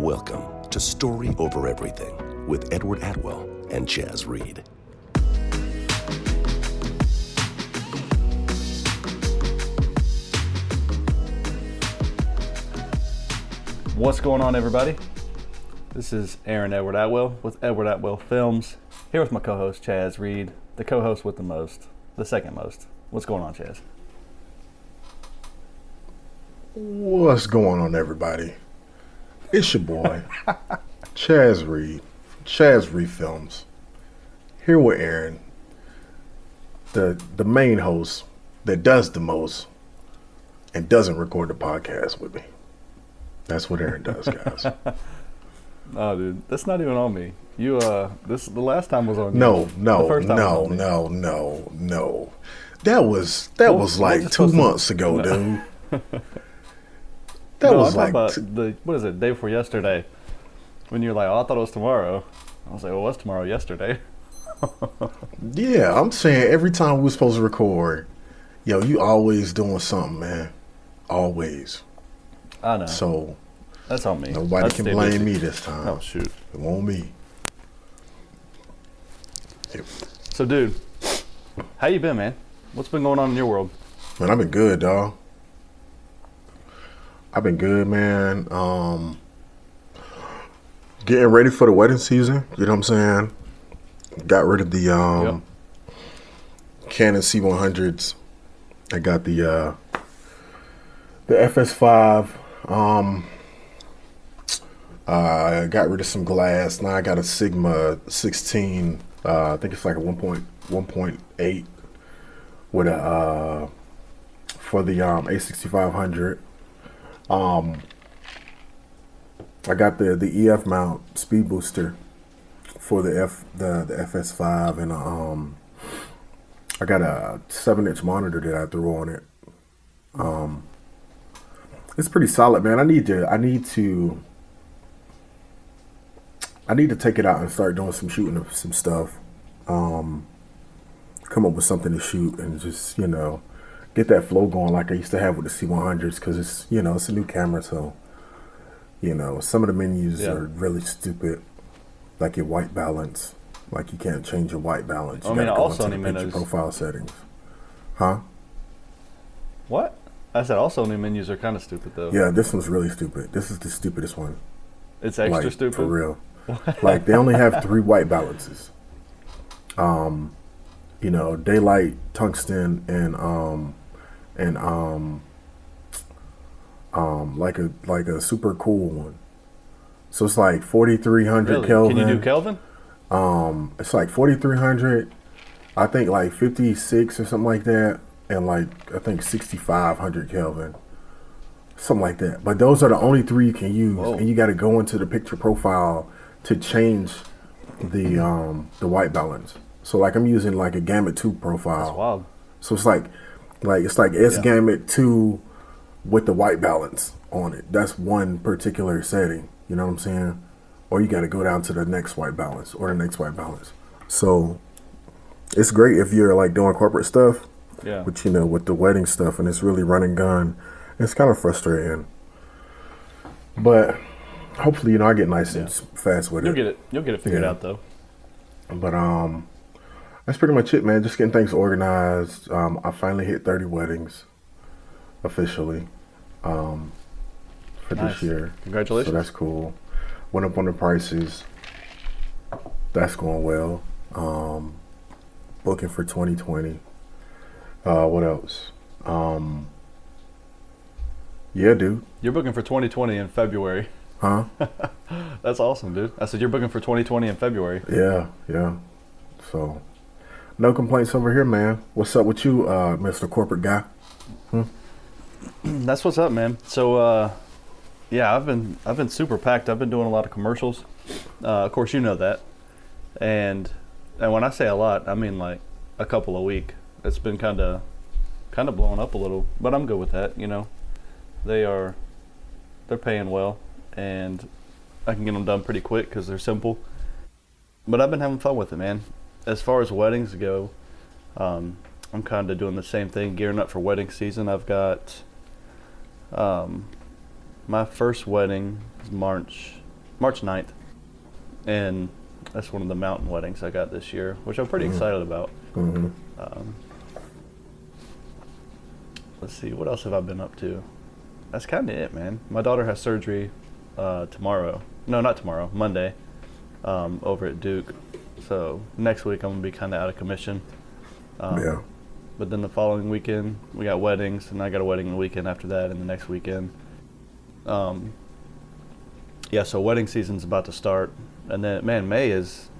Welcome to Story Over Everything with Edward Atwell and Chaz Reed. What's going on, everybody? This is Aaron Edward Atwell with Edward Atwell Films, here with my co host Chaz Reed, the co host with the most, the second most. What's going on, Chaz? What's going on, everybody? It's your boy, Chaz Reed, Chaz Reed Films. Here with Aaron, the the main host that does the most and doesn't record the podcast with me. That's what Aaron does, guys. Oh, dude, that's not even on me. You, uh, this the last time was on you. No, The no, first time no, was on me. no, no, no. That was that What- was like two supposed months ago, dude. That no, was I'm like about the what is it? Day before yesterday, when you're like, "Oh, I thought it was tomorrow." I was like, "Well, what's tomorrow? Yesterday." Yeah, I'm saying every time we were supposed to record, yo, you always doing something, man. Always. I know. So that's on me. nobody can blame busy. me this time. Oh shoot. It won't me. So, dude, how you been, man? What's been going on in your world? Man, I've been good, dog. I've been good, man. Um getting ready for the wedding season, you know what I'm saying? Got rid of the um Canon C100s. I got the uh the FS5 um uh, I got rid of some glass. Now I got a Sigma 16. Uh, I think it's like a 1.1.8 with a uh, for the um, A6500. Um, I got the the EF mount speed booster for the F the the FS5 and um I got a seven inch monitor that I threw on it. Um, it's pretty solid, man. I need to I need to I need to take it out and start doing some shooting of some stuff. Um, come up with something to shoot and just you know get that flow going like I used to have with the C100s because it's you know it's a new camera so you know some of the menus Yeah. are really stupid. Like your white balance like you can't change your white balance. You I mean, go all into picture menus- profile settings. Huh? What? I said also new menus are kind of stupid though. yeah this one's really stupid. This is the stupidest one. It's extra like, stupid. for real. Like they only have three white balances. Um you know daylight tungsten and um and um um like a like a super cool one so it's like 4300 Really? kelvin Can you do Kelvin? um it's like 4300 i think like 56 or something like that and like i think 6500 kelvin something like that but those are the only three you can use Whoa. and you got to go into the picture profile to change the um the white balance so like i'm using like a gamut 2 profile That's wild. so it's like like it's like s Yeah. gamut 2 with the white balance on it that's one particular setting you know what i'm saying or you got to go down to the next white balance or the next white balance so it's great if you're like doing corporate stuff Yeah. but you know with the wedding stuff and it's really running gun it's kind of frustrating but hopefully you know i get nice and Yeah. s- fast with it. You'll get it. You'll get it figured Yeah. out though. but um that's pretty much it man just getting things organized um i finally hit 30 weddings officially um for Nice. this year Congratulations. so that's cool went up on the prices that's going well um booking for 2020 uh what else um yeah dude You're booking for 2020 in February. huh That's awesome, dude. I said you're booking for 2020 in February. Yeah, yeah. So, no complaints over here, man. What's up with you, uh, Mr. Corporate Guy? That's what's up, man. So, uh, yeah, I've been I've been super packed. I've been doing a lot of commercials. Uh, of course, you know that. And and when I say a lot, I mean like a couple a week. It's been kind of kind of blowing up a little, but I'm good with that. You know, they are they're paying well, and I can get them done pretty quick because they're simple. But I've been having fun with it, man. As far as weddings go, um, I'm kind of doing the same thing, gearing up for wedding season. I've got um, my first wedding is March March 9th, and that's one of the mountain weddings I got this year, which I'm pretty excited about. hmm Um, let's see, what else have I been up to? That's kind of it, man. My daughter has surgery uh, tomorrow. No, not tomorrow. Monday, um, over at Duke. So next week I'm gonna be kind of out of commission. Um, yeah. But then the following weekend we got weddings, and I got a wedding the weekend after that, and the next weekend. Um, yeah, so wedding season's about to start, and then man, May is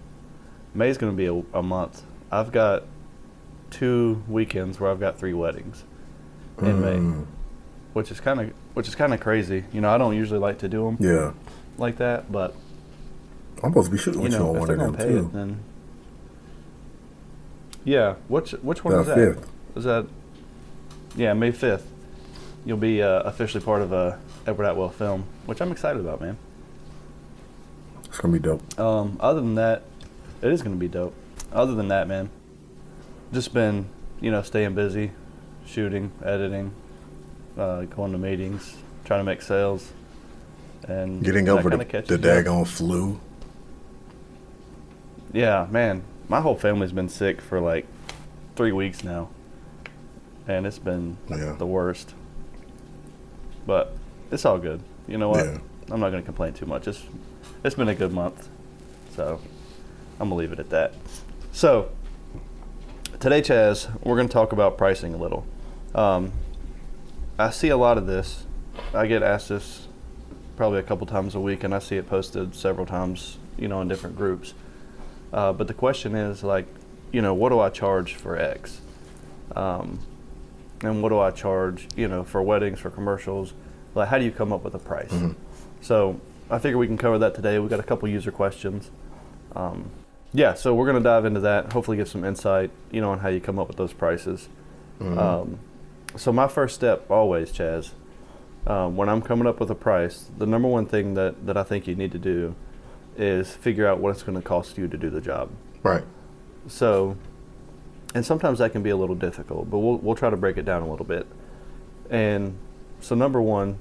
May's gonna be a, a month. I've got two weekends where I've got three weddings in May, Mm, which is kind of which is kind of crazy. You know, I don't usually like to do them Yeah. like that, but I'm supposed to be shooting you with you, know, on one of them too. it, then yeah. Which which one The is that? fifth. Is that yeah May fifth? You'll be uh, officially part of a Edward Atwell film, which I'm excited about, man. It's gonna be dope. Um, other than that, it is gonna be dope. Other than that, man, just been you know staying busy, shooting, editing, uh, going to meetings, trying to make sales, and Getting over the, the daggone flu. Yeah, man, my whole family's been sick for like three weeks now, and it's been Yeah. the worst. But it's all good. You know what? Yeah. I'm not gonna complain too much. It's it's been a good month, so I'm gonna leave it at that. So today, Chaz, we're gonna talk about pricing a little. Um, I see a lot of this. I get asked this probably a couple times a week, and I see it posted several times, you know, in different groups. Uh, but the question is like, you know, what do I charge for X? Um, and what do I charge, you know, for weddings, for commercials? Like, how do you come up with a price? So I figure we can cover that today. We've got a couple user questions. Um, yeah, so we're gonna dive into that. Hopefully, give some insight, you know, on how you come up with those prices. Um, so my first step always, Chaz, um, when I'm coming up with a price, the number one thing that, that I think you need to do is figure out what it's going to cost you to do the job. Right. So, and sometimes that can be a little difficult, but we'll, we'll try to break it down a little bit. And so, number one,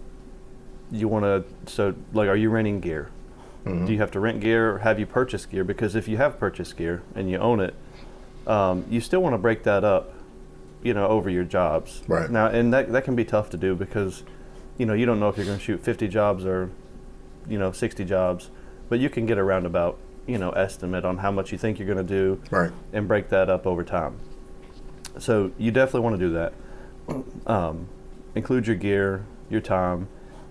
you want to, so like, are you renting gear? Do you have to rent gear or have you purchased gear? Because if you have purchased gear and you own it, um, you still want to break that up, you know, over your jobs. Right. Now, and that, that can be tough to do because, you know, you don't know if you're going to shoot 50 jobs or, you know, 60 jobs, but you can get a roundabout, you know, estimate on how much you think you're going to do Right. and break that up over time. So you definitely want to do that. Um, include your gear, your time.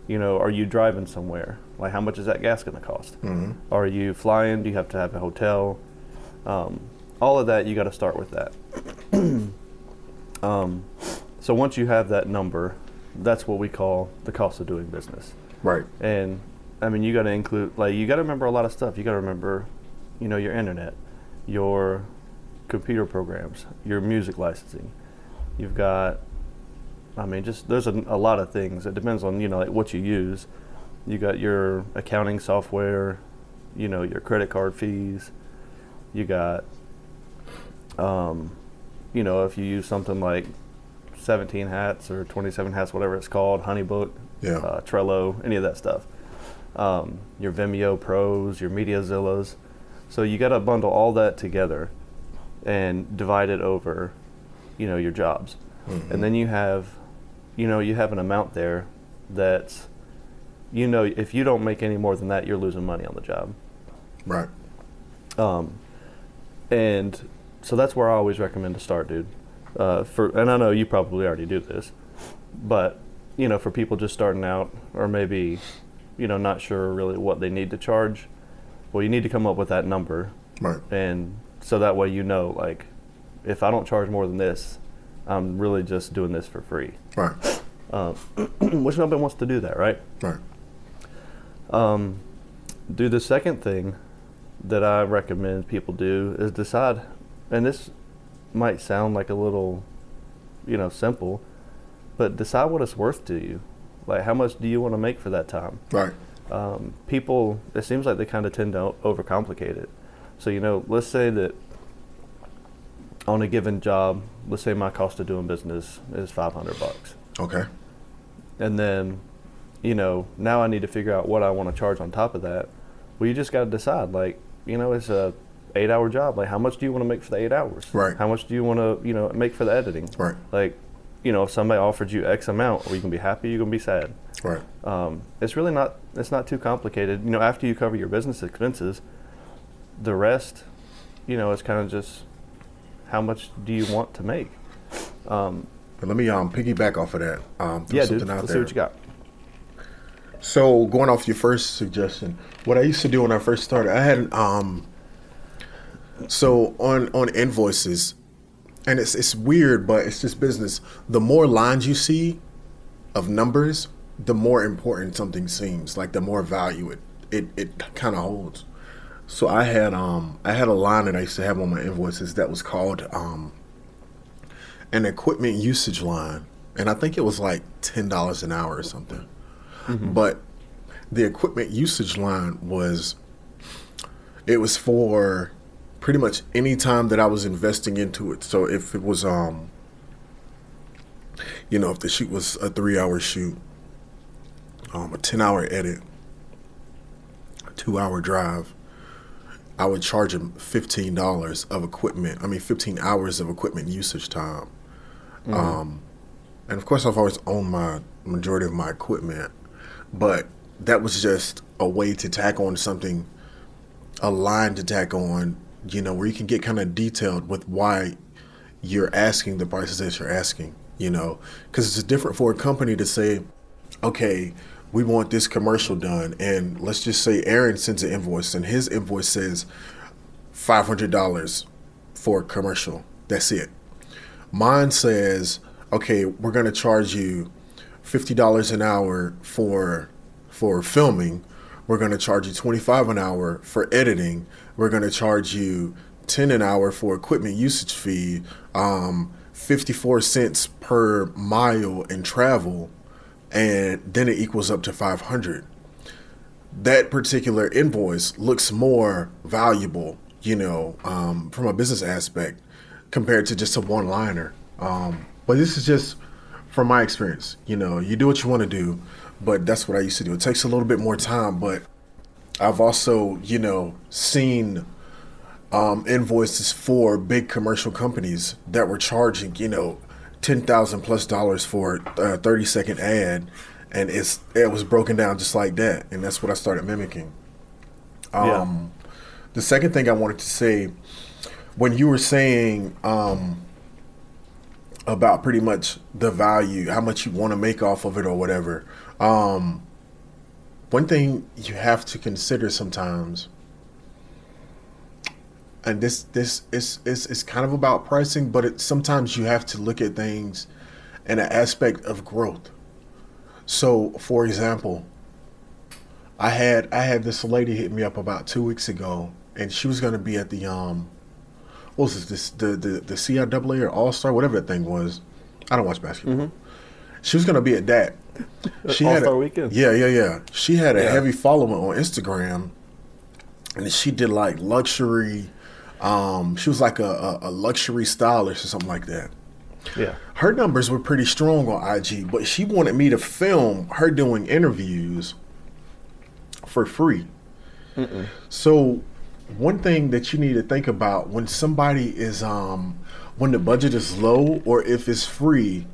You know, are you driving somewhere? Like, how much is that gas going to cost? hmm Are you flying? Do you have to have a hotel? Um, all of that, you got to start with that. um, so once you have that number, that's what we call the cost of doing business. Right. And I mean, you got to include like you got to remember a lot of stuff. You got to remember, you know, your internet, your computer programs, your music licensing. You've got, I mean, just there's a, a lot of things. It depends on you know like what you use. You got your accounting software, you know, your credit card fees. You got, um, you know, if you use something like 17 hats or 27 hats, whatever it's called, HoneyBook, Yeah. uh, Trello, any of that stuff. Um, your Vimeo Pros, your MediaZillas. So you got to bundle all that together and divide it over, you know, your jobs. And then you have, you know, you have an amount there that's, you know, if you don't make any more than that, you're losing money on the job. Right. Um, and so that's where I always recommend to start, dude. Uh, for and I know you probably already do this, but you know, for people just starting out or maybe, you know, not sure really what they need to charge, well, you need to come up with that number, Right. and so that way you know, like, if I don't charge more than this, I'm really just doing this for free. Right. Um, which nobody wants to do that, right? Right. Um, do the second thing that I recommend people do is decide, and this might sound like a little, you know, simple, but decide what it's worth to you. Like, how much do you want to make for that time? Right. Um, people, it seems like they kind of tend to overcomplicate it. So, you know, let's say that on a given job, let's say my cost of doing business is 500 bucks Okay. and then you know now i need to figure out what i want to charge on top of that Well, you just got to decide. Like, you know, it's a eight hour job. Like, how much do you want to make for the eight hours? Right. How much do you want to, you know, make for the editing? Right. Like, you know, if somebody offered you X amount, or you can be happy, you can be sad. Right. Um, it's really not. It's not too complicated. You know, after you cover your business expenses, the rest, you know, it's kind of just how much do you want to make? Um, But let me um piggyback off of that. Um, yeah, something dude. out Let's there. see what you got. So going off your first suggestion, what I used to do when I first started, I had um. So on on invoices, and it's it's weird, but it's just business. The more lines you see, of numbers, the more important something seems. Like the more value it it, it kind of holds. So I had um I had a line that I used to have on my invoices that was called um an equipment usage line, and I think it was like ten dollars an hour or something. But the equipment usage line was it was for pretty much any time that I was investing into it. So if it was um you know, if the shoot was a three hour shoot, um, a ten hour edit, a two hour drive, I would charge him fifteen dollars of equipment. I mean, fifteen hours of equipment usage time. Um, and of course, I've always owned my majority of my equipment, but that was just a way to tack on something, a line to tack on. You know, where you can get kind of detailed with why you're asking the prices that you're asking. You know, because it's different for a company to say, okay, we want this commercial done, and let's just say Aaron sends an invoice, and his invoice says five hundred dollars for a commercial. That's it. Mine says, okay, we're gonna charge you fifty dollars an hour for for filming. We're gonna charge you twenty five an hour for editing. We're gonna charge you ten an hour for equipment usage fee. Um, fifty four cents per mile in travel, and then it equals up to five hundred that particular invoice looks more valuable, you know, um, from a business aspect compared to just a one liner. Um, but this is just from my experience. You know, you do what you want to do, but that's what I used to do. It takes a little bit more time, but I've also, you know, seen um, invoices for big commercial companies that were charging, you know, ten thousand plus dollars for a thirty second ad, and it's it was broken down just like that, and that's what I started mimicking. Yeah. Um, The second thing I wanted to say, when you were saying um, about pretty much the value, how much you want to make off of it or whatever, um, one thing you have to consider sometimes and this this is is is kind of about pricing, but it, sometimes you have to look at things in an aspect of growth. So, for example, I had I had this lady hit me up about two weeks ago, and she was going to be at the um, what was this, this the the the CIAA or All Star whatever that thing was. I don't watch basketball. She was going to be at that. She had All-Star a- Weekend? Yeah, yeah, yeah. She had a Yeah. heavy following on Instagram, and she did like luxury. Um, she was like a, a, a luxury stylist or something like that. Yeah. Her numbers were pretty strong on IG, but she wanted me to film her doing interviews for free. So, one thing that you need to think about when somebody is um when the budget is low or if it's free,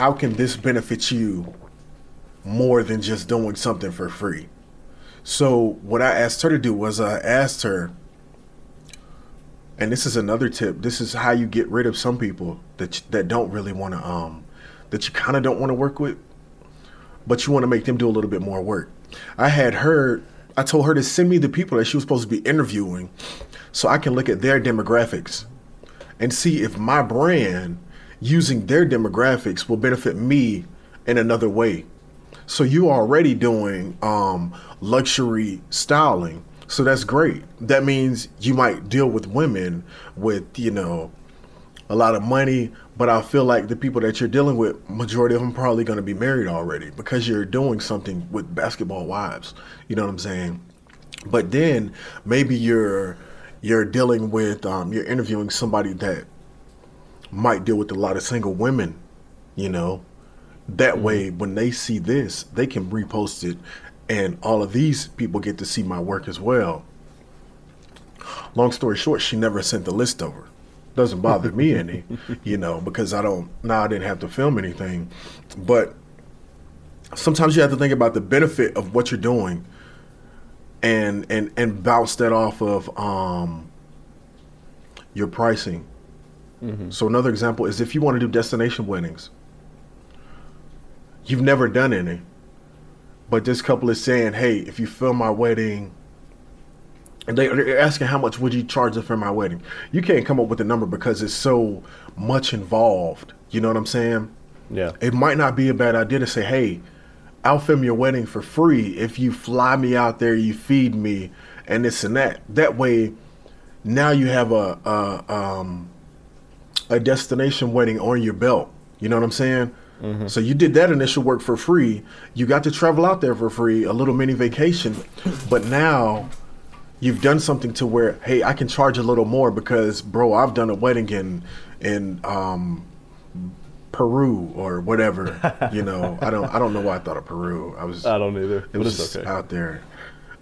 how can this benefit you more than just doing something for free? So, what I asked her to do was I asked her and this is another tip. This is how you get rid of some people that that don't really want to um that you kind of don't want to work with, but you want to make them do a little bit more work. I had her. I told her to send me the people that she was supposed to be interviewing, so I can look at their demographics and see if my brand using their demographics will benefit me in another way. So you are already doing um, luxury styling. So that's great. That means you might deal with women with, you know, a lot of money, but I feel like the people that you're dealing with, majority of them probably going to be married already because you're doing something with basketball wives. You know what I'm saying? But then maybe you're you're dealing with um, you're interviewing somebody that might deal with a lot of single women. You know, that way when they see this, they can repost it and all of these people get to see my work as well. Long story short, she never sent the list over. Doesn't bother me any, you know, because I don't now I didn't have to film anything. But sometimes you have to think about the benefit of what you're doing and and and bounce that off of um your pricing. So another example is if you want to do destination weddings. You've never done any. But this couple is saying, "Hey, if you film my wedding, and they, they're asking how much would you charge to film my wedding? You can't come up with a number because it's so much involved. You know what I'm saying? Yeah. It might not be a bad idea to say, "Hey, I'll film your wedding for free if you fly me out there, you feed me, and this and that." That way, now you have a a, um, a destination wedding on your belt. You know what I'm saying? So you did that initial work for free. You got to travel out there for free, a little mini vacation. But now you've done something to where, hey, I can charge a little more because, bro, I've done a wedding in in um, Peru or whatever. you know, I don't I don't know why I thought of Peru. I was I don't either, it was just okay. out there.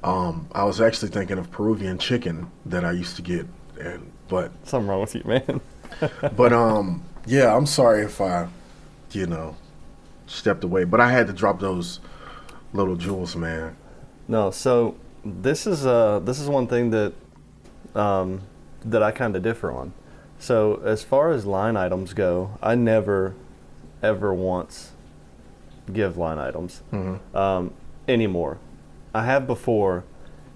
Um, I was actually thinking of Peruvian chicken that I used to get, and but Something wrong with you, man. but um, yeah, I'm sorry if I, you know, stepped away. But I had to drop those little jewels, man. No, so this is uh this is one thing that um that I kind of differ on. So as far as line items go, I never ever once give line items um, anymore. I have before,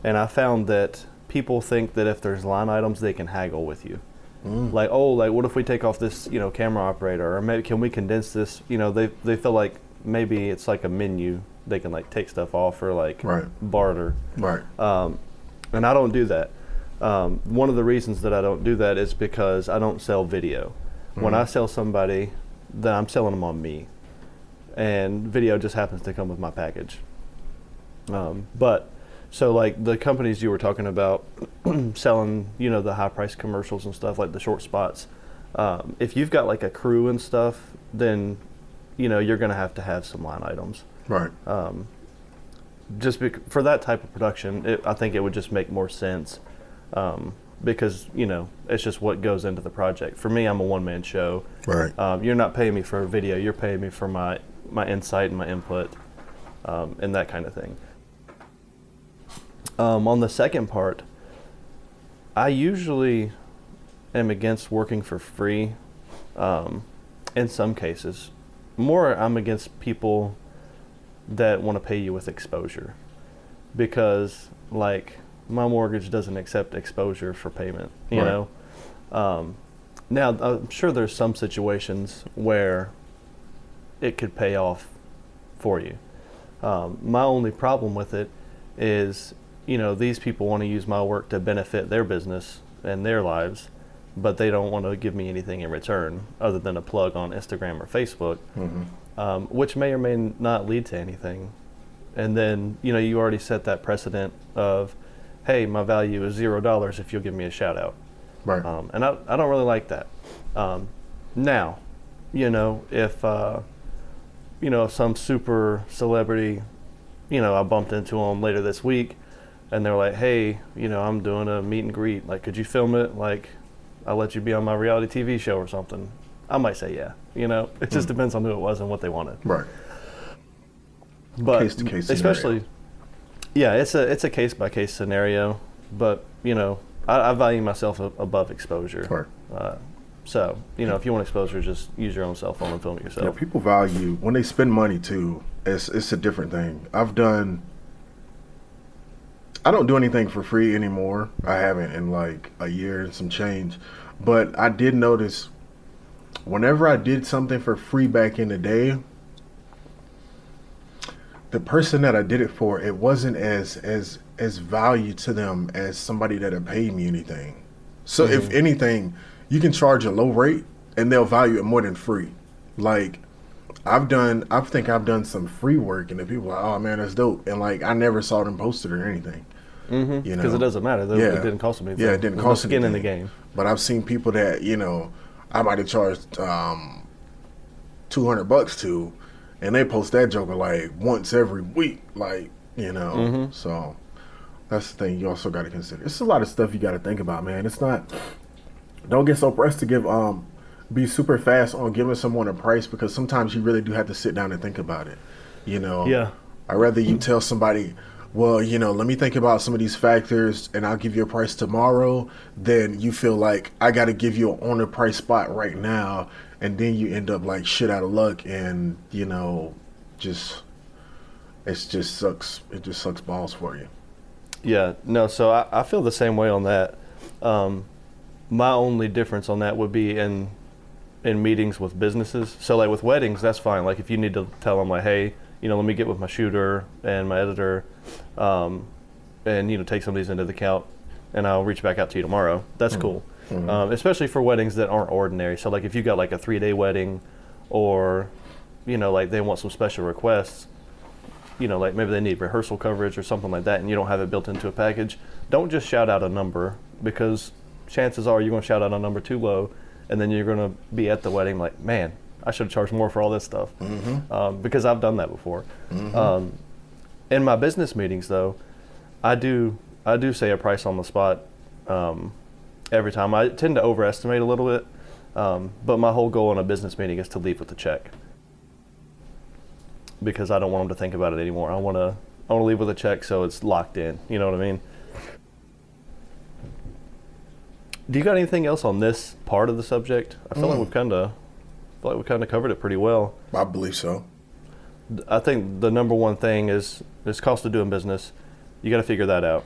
and I found that people think that if there's line items, they can haggle with you. Like, oh, like what if we take off this, you know, camera operator, or maybe can we condense this? You know, they they feel like maybe it's like a menu they can like take stuff off or like Right. barter Right. um, and I don't do that. Um, one of the reasons that I don't do that is because I don't sell video. When I sell somebody, then I'm selling them on me, and video just happens to come with my package. Um, but so like the companies you were talking about selling, you know, the high price commercials and stuff like the short spots. Um, if you've got like a crew and stuff, then you know you're gonna have to have some line items right. Um, just bec- for that type of production, it, I think it would just make more sense um, because you know it's just what goes into the project. For me, I'm a one man show. Right. Um, you're not paying me for a video. You're paying me for my my insight and my input um, and that kind of thing. Um, on the second part, I usually am against working for free. Um, in some cases, more I'm against people that want to pay you with exposure because like my mortgage doesn't accept exposure for payment you Right. know um, now i'm sure there's some situations where it could pay off for you um, my only problem with it is you know these people want to use my work to benefit their business and their lives but they don't want to give me anything in return other than a plug on instagram or facebook um, which may or may not lead to anything. And then, you know, you already set that precedent of, hey, my value is zero dollars if you'll give me a shout out. Right. Um, and I, I don't really like that. Um, now, you know, if, uh, you know, some super celebrity, you know, I bumped into them later this week and they're like, hey, you know, I'm doing a meet and greet. Like, could you film it? Like, I'll let you be on my reality TV show or something. I might say yeah. You know, it just depends on who it was and what they wanted right. but Case-to-case especially scenario. yeah it's a it's a case by case scenario but you know I, I value myself above exposure Right. uh, so you know if you want exposure just use your own cell phone and film it Yeah, yourself people value when they spend money too. It's it's a different thing. I've done. I don't do anything for free anymore. I haven't in like a year and some change, but I did notice whenever I did something for free back in the day, the person that I did it for, it wasn't as as as value to them as somebody that had paid me anything. So if mm-hmm. anything, you can charge a low rate and they'll value it more than free. Like I've done, I think I've done some free work, and the people are like, "Oh man, that's dope," and like I never saw them posted or anything. Mm-hmm. You know, because it doesn't matter though, it didn't cost them anything Yeah, it didn't There's cost no skin in the anything. game But I've seen people that you know, I might have charged um, two hundred bucks to, and they post that joker like once every week. Like You know, so that's the thing you also got to consider. It's a lot of stuff you got to think about, man. It's not. Don't get so pressed to give um, be super fast on giving someone a price because sometimes you really do have to sit down and think about it. You know. Yeah. I'd rather you tell somebody, well, you know, let me think about some of these factors and I'll give you a price tomorrow, then you feel like I got to give you an the price spot right now. And then you end up like shit out of luck and, you know, just, it just sucks. It just sucks balls for you. Yeah, no. So I, I feel the same way on that. Um, my only difference on that would be in in meetings with businesses. So like with weddings, that's fine. Like if you need to tell them like, hey, you know, let me get with my shooter and my editor, um, and you know, take some of these into the count, and I'll reach back out to you tomorrow. That's cool. Um, especially for weddings that aren't ordinary. So like if you got like a three day wedding, or you know, like they want some special requests you know, like maybe they need rehearsal coverage or something like that, and you don't have it built into a package, don't just shout out a number because chances are you're going to shout out a number too low, and then you're going to be at the wedding like, man, I should have charged more for all this stuff, um, because I've done that before. Um, in my business meetings, though, I do I do say a price on the spot um, every time. I tend to overestimate a little bit, um, but my whole goal in a business meeting is to leave with a check because I don't want them to think about it anymore. I want to I want to leave with a check so it's locked in. You know what I mean? Do you got anything else on this part of the subject? I feel like we've kind of like we kind of covered it pretty well. I believe so. I think the number one thing is is cost of doing business. You got to figure that out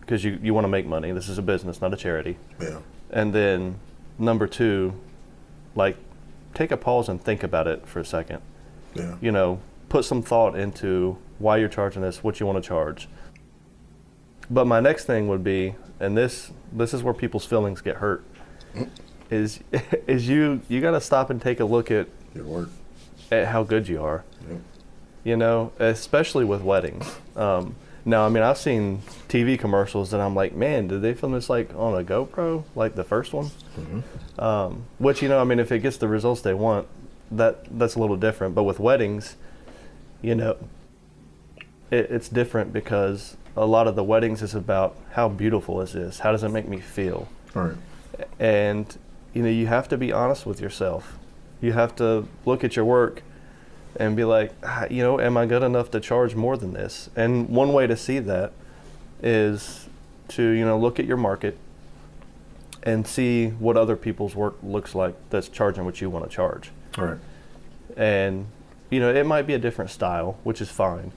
because you, you want to make money. This is a business, not a charity. Yeah. And then number two, like take a pause and think about it for a second. Yeah. You know, put some thought into why you're charging this, what you want to charge. But my next thing would be, and this this is where people's feelings get hurt, is is you you got to stop and take a look at Your word. at how good you are. Yep. You know, especially with weddings. Um, now, I mean, I've seen TV commercials that I'm like, man, did they film this like on a GoPro, like the first one? Um, which you know, I mean, if it gets the results they want, that that's a little different. But with weddings, you know, it, it's different because a lot of the weddings is about how beautiful is this? How does it make me feel? All right. and you know you have to be honest with yourself you have to look at your work and be like "Ah, you know am i good enough to charge more than this? And one way to see that is to you know look at your market and see what other people's work looks like that's charging what you want to charge. All right. and you know it might be a different style which is fine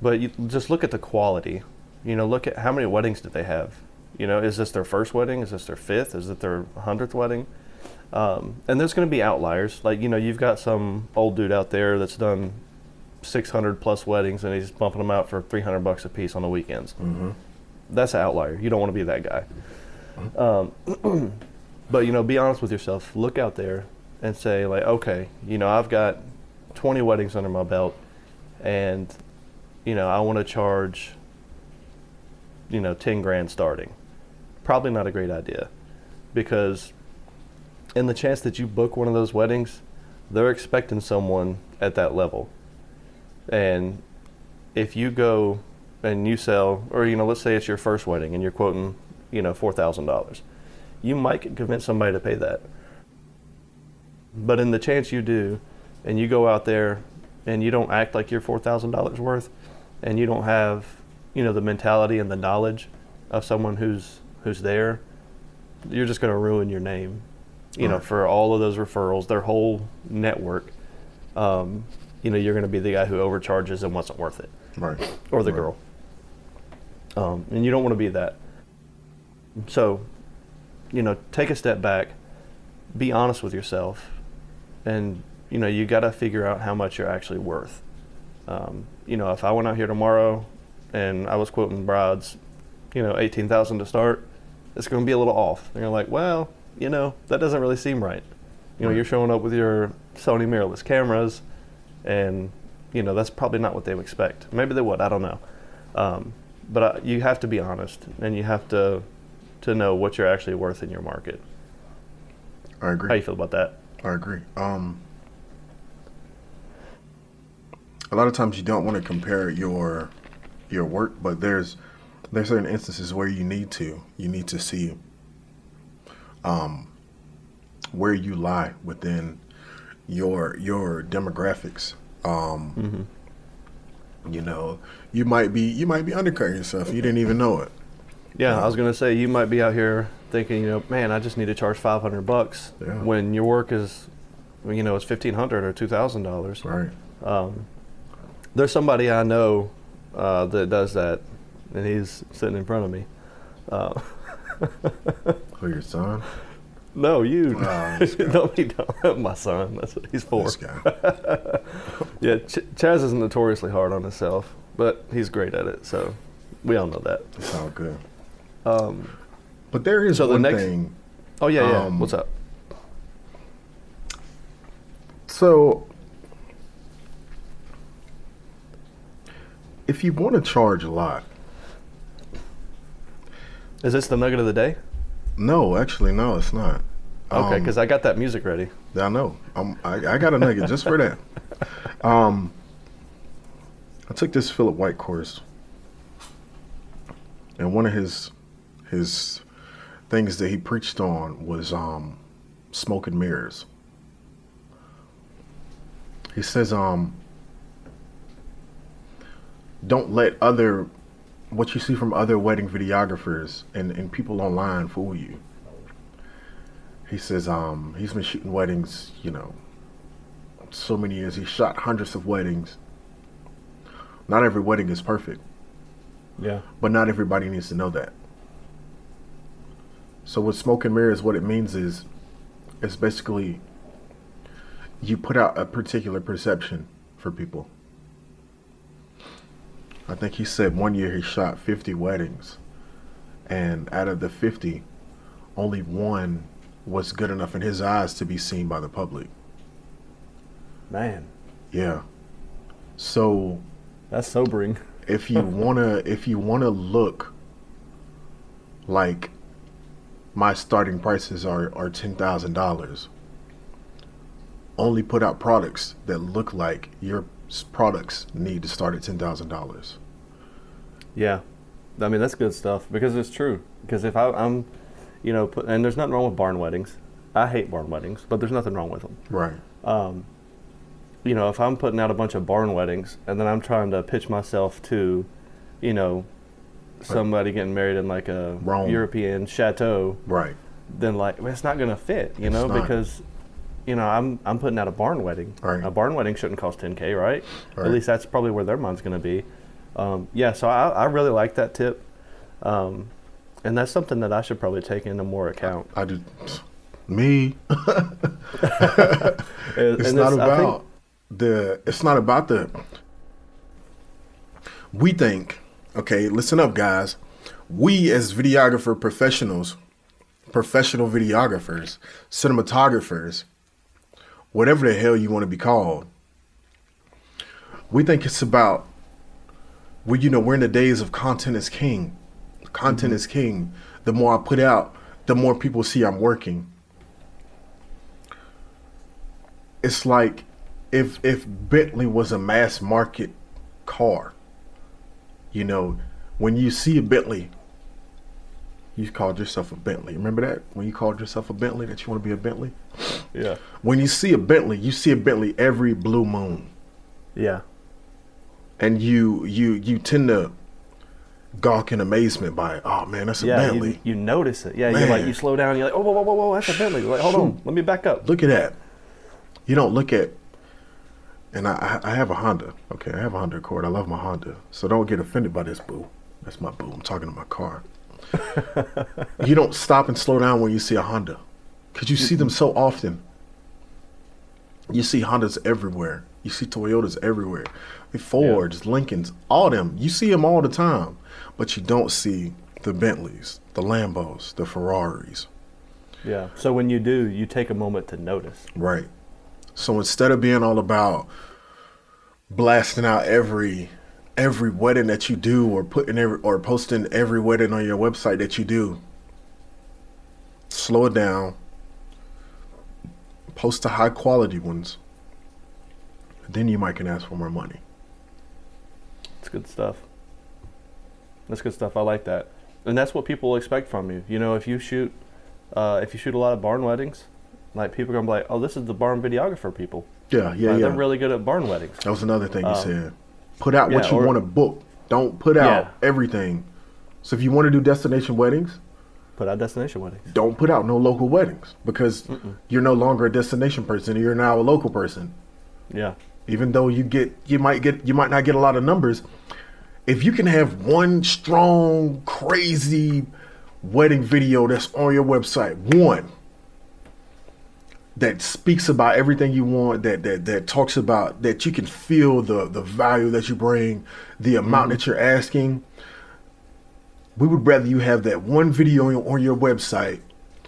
but you just look at the quality. You know look at how many weddings did they have? You know is this their first wedding? Is this their fifth? Is it their 100th wedding um, and there's going to be outliers. Like you know you've got some old dude out there that's done 600 plus weddings and he's bumping them out for 300 bucks a piece on the weekends. That's an outlier. You don't want to be that guy. Um, but you know be honest with yourself. Look out there and say like okay you know i've got 20 weddings under my belt and you know i want to charge you know 10 grand starting. Probably not a great idea because in the chance that you book one of those weddings they're expecting someone at that level. And if you go and you sell or you know let's say it's your first wedding and you're quoting you know $4000 you might convince somebody to pay that. But in the chance you do, and you go out there and you don't act like you're four thousand dollars worth, and you don't have, you know, the mentality and the knowledge of someone who's who's there, you're just going to ruin your name, you know, for all of those referrals, their whole network. Um, you know, you're going to be the guy who overcharges and wasn't worth it, Right. or the Right. girl. Um, and you don't want to be that. So, you know, take a step back, be honest with yourself, and you know you got to figure out how much you're actually worth. Um, you know, if I went out here tomorrow and I was quoting brides, you know, eighteen thousand to start, it's going to be a little off. They're like, well, you know, that doesn't really seem right. You know, you're showing up with your Sony mirrorless cameras, and you know that's probably not what they would expect. Maybe they would. I don't know. Um, but uh, you have to be honest, and you have to to know what you're actually worth in your market. I agree. How you feel about that? I agree. Um, a lot of times you don't want to compare your your work, but there's there's certain instances where you need to you need to see um where you lie within your your demographics. Um you know, you might be you might be undercutting yourself. You didn't even know it. Yeah, I was gonna say you might be out here thinking, you know, man, I just need to charge five hundred bucks Yeah. when your work is, you know, it's fifteen hundred or two thousand dollars. Right. um, There's somebody I know uh, that does that, and he's sitting in front of me. Uh, Who your son? no, you. Oh, guy. no, he don't. My son. That's what he's for. This guy. Yeah, Ch- Chaz is notoriously hard on himself, but he's great at it. So we all know that. It's all good. Um, But there is So the one next- thing. oh yeah, yeah. Um, What's up? So, if you want to charge a lot, Is this the nugget of the day? No, actually, no, it's not. Okay, Um, because I got that music ready. I know. I'm, I, I got a nugget just for that. Um, I took this Philip White course, and one of his his things that he preached on was um, smoke and mirrors. He says, um, "Don't let other what you see from other wedding videographers and, and people online fool you." He says um, he's been shooting weddings, you know, so many years. He shot hundreds of weddings. Not every wedding is perfect, Yeah. but not everybody needs to know that. So with smoke and mirrors, what it means is, it's basically you put out a particular perception for people. I think he said one year he shot 50 weddings, and out of the 50, only one was good enough in his eyes to be seen by the public. Man, Yeah. So that's sobering. if you wanna if you wanna look like my starting prices are, are ten thousand dollars, only put out products that look like your products need to start at ten thousand dollars. Yeah, I mean that's good stuff because it's true. Because if I, I'm, you know, put, and there's nothing wrong with barn weddings. I hate barn weddings, but there's nothing wrong with them. Right. Um, You know, if I'm putting out a bunch of barn weddings and then I'm trying to pitch myself to, you know, somebody getting married in like a Rome. European chateau, Right. then like well, it's not gonna fit, you know, not. because you know I'm I'm putting out a barn wedding. Right. A barn wedding shouldn't cost 10k, right? Right. At least that's probably where their mind's gonna be. Um, yeah, so I, I really like that tip, um, and that's something that I should probably take into more account. I do me. It's and not I about the. It's not about the. We think, okay, listen up, guys. We as videographer professionals, professional videographers, cinematographers, whatever the hell you want to be called, we think it's about. We, you know, we're in the days of content is king. Content is king. The more I put out, the more people see I'm working it's like if if Bentley was a mass market car. You know, when you see a Bentley, you called yourself a Bentley. Remember that? When you called yourself a Bentley that you want to be a Bentley? Yeah. When you see a Bentley, you see a Bentley every blue moon. Yeah. And you you you tend to gawk in amazement by, oh man, that's a Yeah. Bentley. You, you notice it. Yeah. You're like you slow down. You're like, oh, whoa, whoa, whoa, whoa, that's a Bentley. You're like, hold on, let me back up. look at that. You don't look at, and I, I I have a Honda. Okay, I have a Honda Accord. I love my Honda. So don't get offended by this, boo. That's my boo. I'm talking to my car. you don't stop and slow down when you see a Honda, because you see them so often. You see Hondas everywhere. You see Toyotas everywhere. Fords, Lincolns, all them. You see them all the time, but you don't see the Bentleys, the Lambos, the Ferraris. Yeah. So when you do, you take a moment to notice. Right. So instead of being all about blasting out every every wedding that you do or putting every or posting every wedding on your website that you do, slow it down. Post the high quality ones. Then you might can ask for more money. It's good stuff. That's good stuff. I like that, and that's what people expect from you. You know, if you shoot, uh, if you shoot a lot of barn weddings, like people are gonna be like, "Oh, this is the barn videographer people." Yeah, yeah, Like, yeah. They're really good at barn weddings. that was another thing you Um, said. Put out what you want to book. Don't put out Yeah. everything. So if you want to do destination weddings, Put out destination weddings. don't put out no local weddings because you're no longer a destination person. You're now a local person. Yeah, even though you get you might get you might not get a lot of numbers if you can have one strong crazy wedding video that's on your website one that speaks about everything you want that that that talks about that you can feel the the value that you bring the amount mm-hmm. that you're asking we would rather you have that one video on your, on your website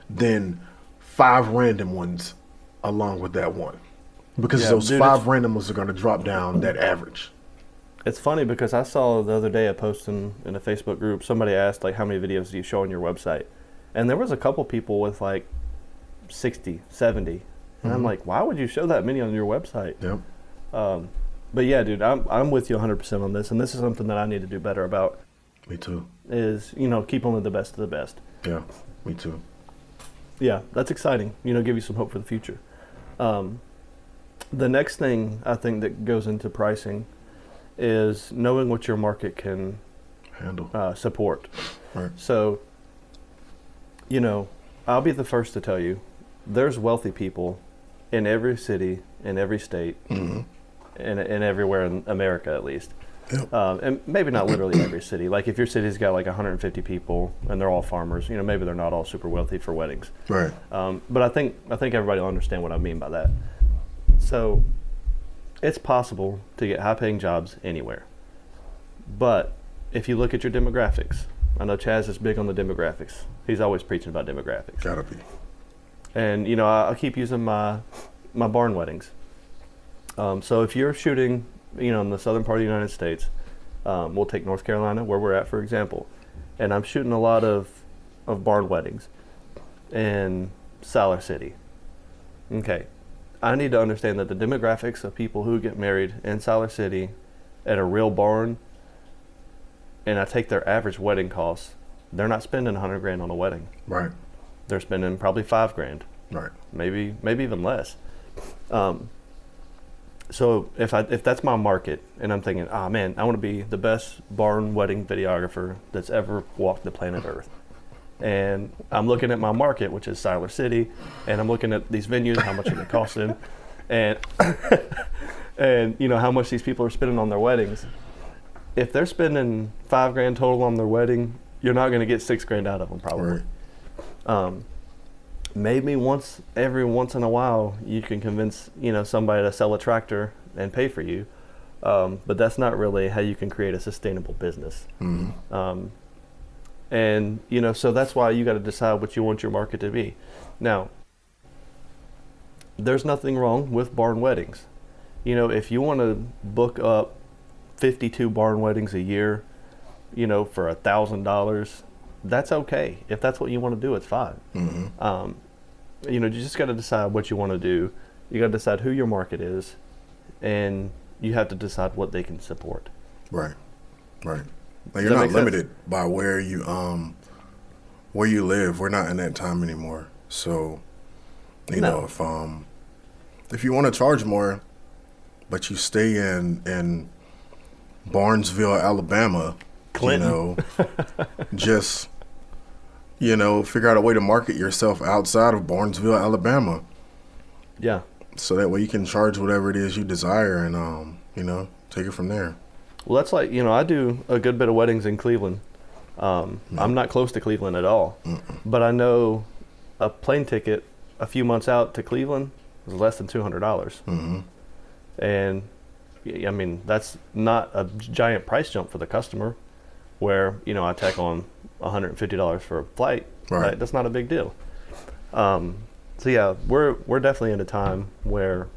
than five random ones along with that one because Yeah, those dude, five ones are going to drop down that average it's funny because I saw the other day a post in, in a Facebook group. Somebody asked like, "How many videos do you show on your website?" And there was a couple people with like 60, 70. And I'm like, "Why would you show that many on your website?" yep Um, but yeah, dude, I'm I'm with you 100% on this, and this is something that I need to do better about. Me too Is you know keep only the best of the best. yeah me too Yeah, that's exciting. You know, give you some hope for the future. Um, the next thing I think that goes into pricing is knowing what your market can handle uh, support. Right. So, you know, I'll be the first to tell you, there's wealthy people in every city, in every state, Mhm. and, and everywhere in America at least. Yep. Um, and maybe not literally every city. Like if your city's got like 150 people and they're all farmers, you know, maybe they're not all super wealthy for weddings. right Um, but I think I think everybody will understand what I mean by that. So, it's possible to get high-paying jobs anywhere. But if you look at your demographics, I know Chaz is big on the demographics. He's always preaching about demographics. gotta be And you know, I, I keep using my my barn weddings. Um, so if you're shooting, you know, in the southern part of the United States, um, we'll take North Carolina, where we're at, for example, and I'm shooting a lot of of barn weddings in Siler City. Okay, I need to understand that the demographics of people who get married in Siler City at a real barn, and I take their average wedding costs, they're not spending 100 grand on a wedding. right They're spending probably five grand right maybe maybe even less. Um, so if I if that's my market and I'm thinking, ah man, I want to be the best barn wedding videographer that's ever walked the planet Earth. And I'm looking at my market, which is Siler City, and I'm looking at these venues, how much are they costing, and and you know how much these people are spending on their weddings. If they're spending five grand total on their wedding, you're not going to get six grand out of them probably right um, maybe once every once in a while you can convince you know somebody to sell a tractor and pay for you. Um, but that's not really how you can create a sustainable business. Mhm. um, and you know so that's why you got to decide what you want your market to be. Now there's nothing wrong with barn weddings. You know if you want to book up 52 barn weddings a year you know for a thousand dollars that's okay if that's what you want to do it's fine Mhm. um, you know you just got to decide what you want to do you got to decide who your market is and you have to decide what they can support right right like you're not make sense? limited by where you um where you live we're not in that time anymore so you No. know if um if you want to charge more but you stay in in barnesville alabama Clinton. you know just you know figure out a way to market yourself outside of barnesville alabama. Yeah. So that way you can charge whatever it is you desire and um you know take it from there. Well that's like you know i do a good bit of weddings in cleveland. Um, i'm not close to cleveland at all but i know a plane ticket a few months out to cleveland is less than $200 hmm and I mean that's not a giant price jump for the customer, where you know I tack on $150 for a flight. Right. That's not a big deal. Um, so yeah, we're we're definitely in a time where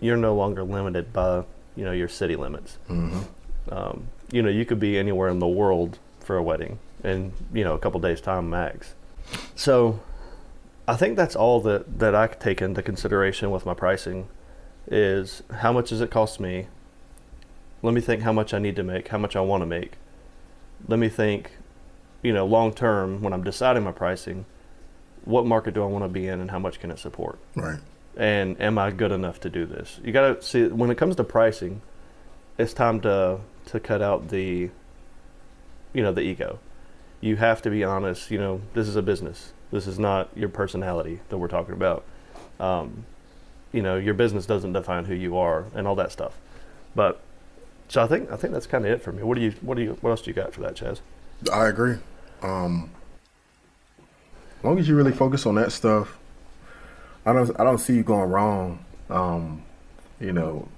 you're no longer limited by you know your city limits. hmm Um, you know you could be anywhere in the world for a wedding in you know a couple days time max. So I think that's all that that I take into consideration with my pricing is how much does it cost me? Let me think how much I need to make, how much I want to make. let me think, you know, long term when I'm deciding my pricing, what market do I want to be in and how much can it support? Right. And am I good enough to do this? You got to see when it comes to pricing, it's time to to cut out the you know, the ego. You have to be honest, you know, this is a business. This is not your personality that we're talking about. Um, you know, your business doesn't define who you are and all that stuff. But so I think I think that's kind of it for me. What do you what do you what else do you got for that, Chaz? I agree. Um, as long as you really focus on that stuff, I don't I don't see you going wrong. Um, you know,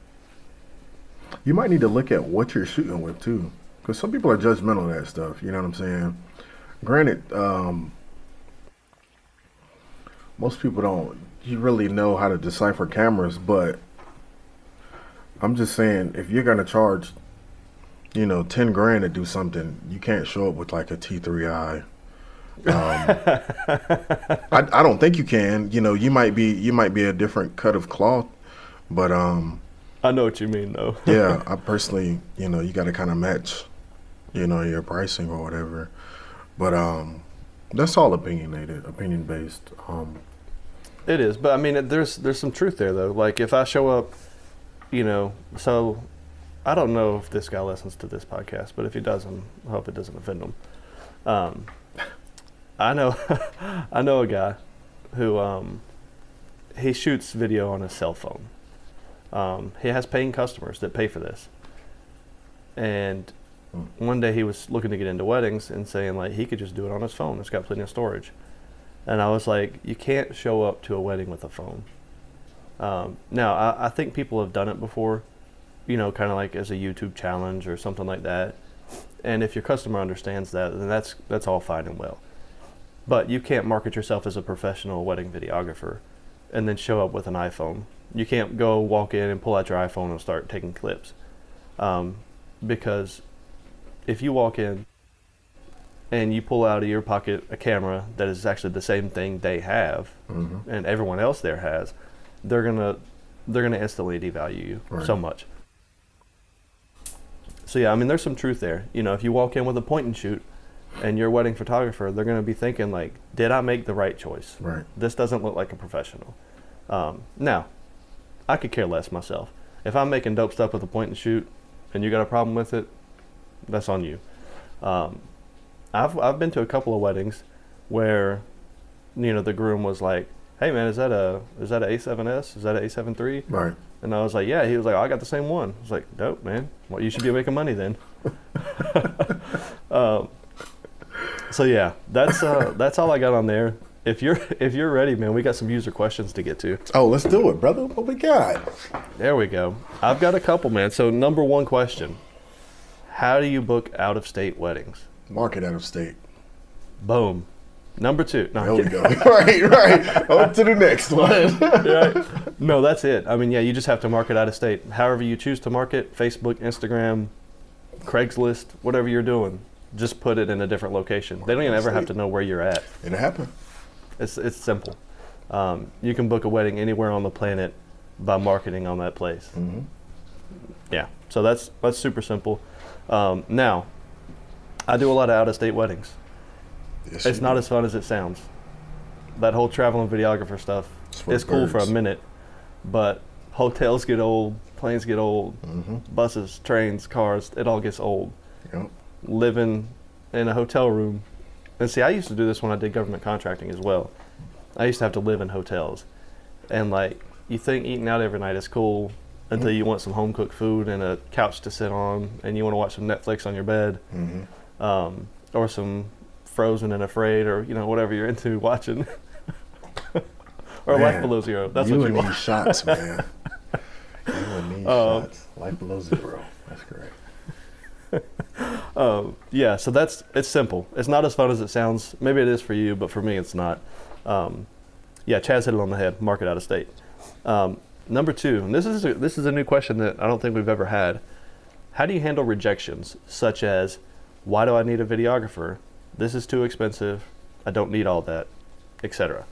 you might need to look at what you're shooting with too, because some people are judgmental of that stuff. You know what I'm saying? Granted, um, most people don't you really know how to decipher cameras, but I'm just saying if you're gonna charge, you know, ten grand to do something, you can't show up with like a T3i. Um, I, I don't think you can. You know, you might be you might be a different cut of cloth, but um, I know what you mean though. yeah, I personally, you know, you got to kind of match, you know, your pricing or whatever. But um, that's all opinionated, opinion based. Um, It is, but I mean, there's there's some truth there though. Like if I show up, you know, so I don't know if this guy listens to this podcast, but if he doesn't, I hope it doesn't offend him. Um, I know, I know a guy who um, he shoots video on his cell phone. Um, he has paying customers that pay for this, and one day he was looking to get into weddings and saying like he could just do it on his phone. It's got plenty of storage. And I was like, you can't show up to a wedding with a phone. Um, now, I, I think people have done it before, you know, kind of like as a YouTube challenge or something like that. And if your customer understands that, then that's that's all fine and well. But you can't market yourself as a professional wedding videographer and then show up with an iPhone. You can't go walk in and pull out your iPhone and start taking clips. Um, because if you walk in and you pull out of your pocket a camera that is actually the same thing they have and everyone else there has, they're gonna they're gonna instantly devalue you so much. So yeah, I mean, there's some truth there. You know, if you walk in with a point and shoot, and you're a wedding photographer, they're gonna be thinking like, did I make the right choice? Right. This doesn't look like a professional. Um, now, I could care less myself. If I'm making dope stuff with a point and shoot, and you got a problem with it, that's on you. Um, I've I've been to a couple of weddings where, you know, the groom was like, "Hey man, is that a is that a A7S? Is that a A7 III?" right. And I was like, "Yeah." He was like, oh, "I got the same one." I was like, "Dope, man. Well, you should be making money then." um, so yeah, that's uh, that's all I got on there. If you're if you're ready, man, we got some user questions to get to. Oh, let's do it, brother. What we got? There we go. I've got a couple, man. So number one question: How do you book out of state weddings? Market out of state. Boom. Number two. No, There we go. right, right. On to the next one. Right. No, that's it. I mean, yeah, you just have to market out of state. However you choose to market, Facebook, Instagram, Craigslist, whatever you're doing, just put it in a different location. They don't even ever have to know where you're at. It'll happen. It's it's simple. Um, you can book a wedding anywhere on the planet by marketing on that place. Mm-hmm. Yeah, so that's that's super simple. Um, now, I do a lot of out of state weddings. Yes, It's not as fun as it sounds. That whole traveling videographer stuff It's is cool for a minute, but hotels get old, planes get old, Mm-hmm. buses, trains, cars, it all gets old. Yep. Living in a hotel room. And see, I used to do this when I did government contracting as well. I used to have to live in hotels. And like, you think eating out every night is cool until you want some home cooked food and a couch to sit on and you want to watch some Netflix on your bed Mm-hmm. um, or some Frozen and Afraid, or you know whatever you're into watching, or Life Below Zero. That's you what you want. shots, man. you and these Um, shots. Life below zero. That's correct. Um, yeah, so that's it's simple. It's not as fun as it sounds. Maybe it is for you, but for me, it's not. Um, yeah, Chaz hit it on the head. Market out of state. Um, number two, and this is a, this is a new question that I don't think we've ever had. How do you handle rejections, such as, "Why do I need a videographer? This is too expensive. I don't need all that," etc.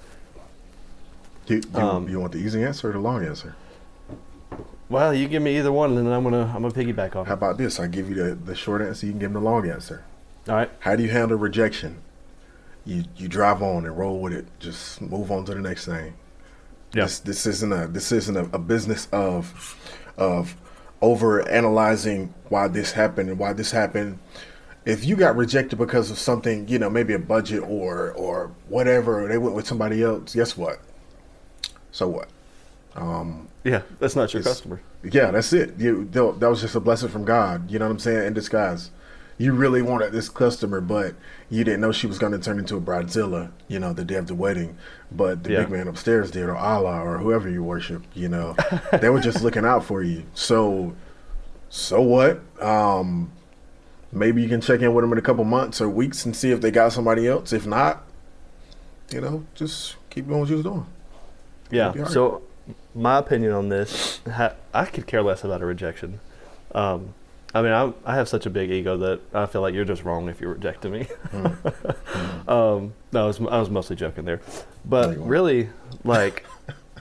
Do, do Um, you want the easy answer or the long answer? Well, you give me either one, and then I'm gonna I'm gonna piggyback on How about this? I give you the, the short answer. You can give them the long answer. All right. How do you handle rejection? You you drive on and roll with it. Just move on to the next thing. Yeah. This this isn't a this isn't a, a business of of over analyzing why this happened and why this happened. If you got rejected because of something, you know, maybe a budget or or whatever, they went with somebody else. Guess what? So what? Yeah, that's not your customer. Yeah, that's it. You that that was just a blessing from God. You know what I'm saying? In disguise. You really wanted this customer, but you didn't know she was going to turn into a bridezilla. You know, the day of the wedding. But the Yeah. big man upstairs did, or Allah, or whoever you worship. You know, they were just looking out for you. So, so what? Um, maybe you can check in with them in a couple months or weeks and see if they got somebody else. If not, you know, just keep doing what you was doing. Yeah. So, my opinion on this, I could care less about a rejection. Um, I mean, I, I have such a big ego that I feel like you're just wrong if you rejected me. um, no, I was, I was mostly joking there. But really, like,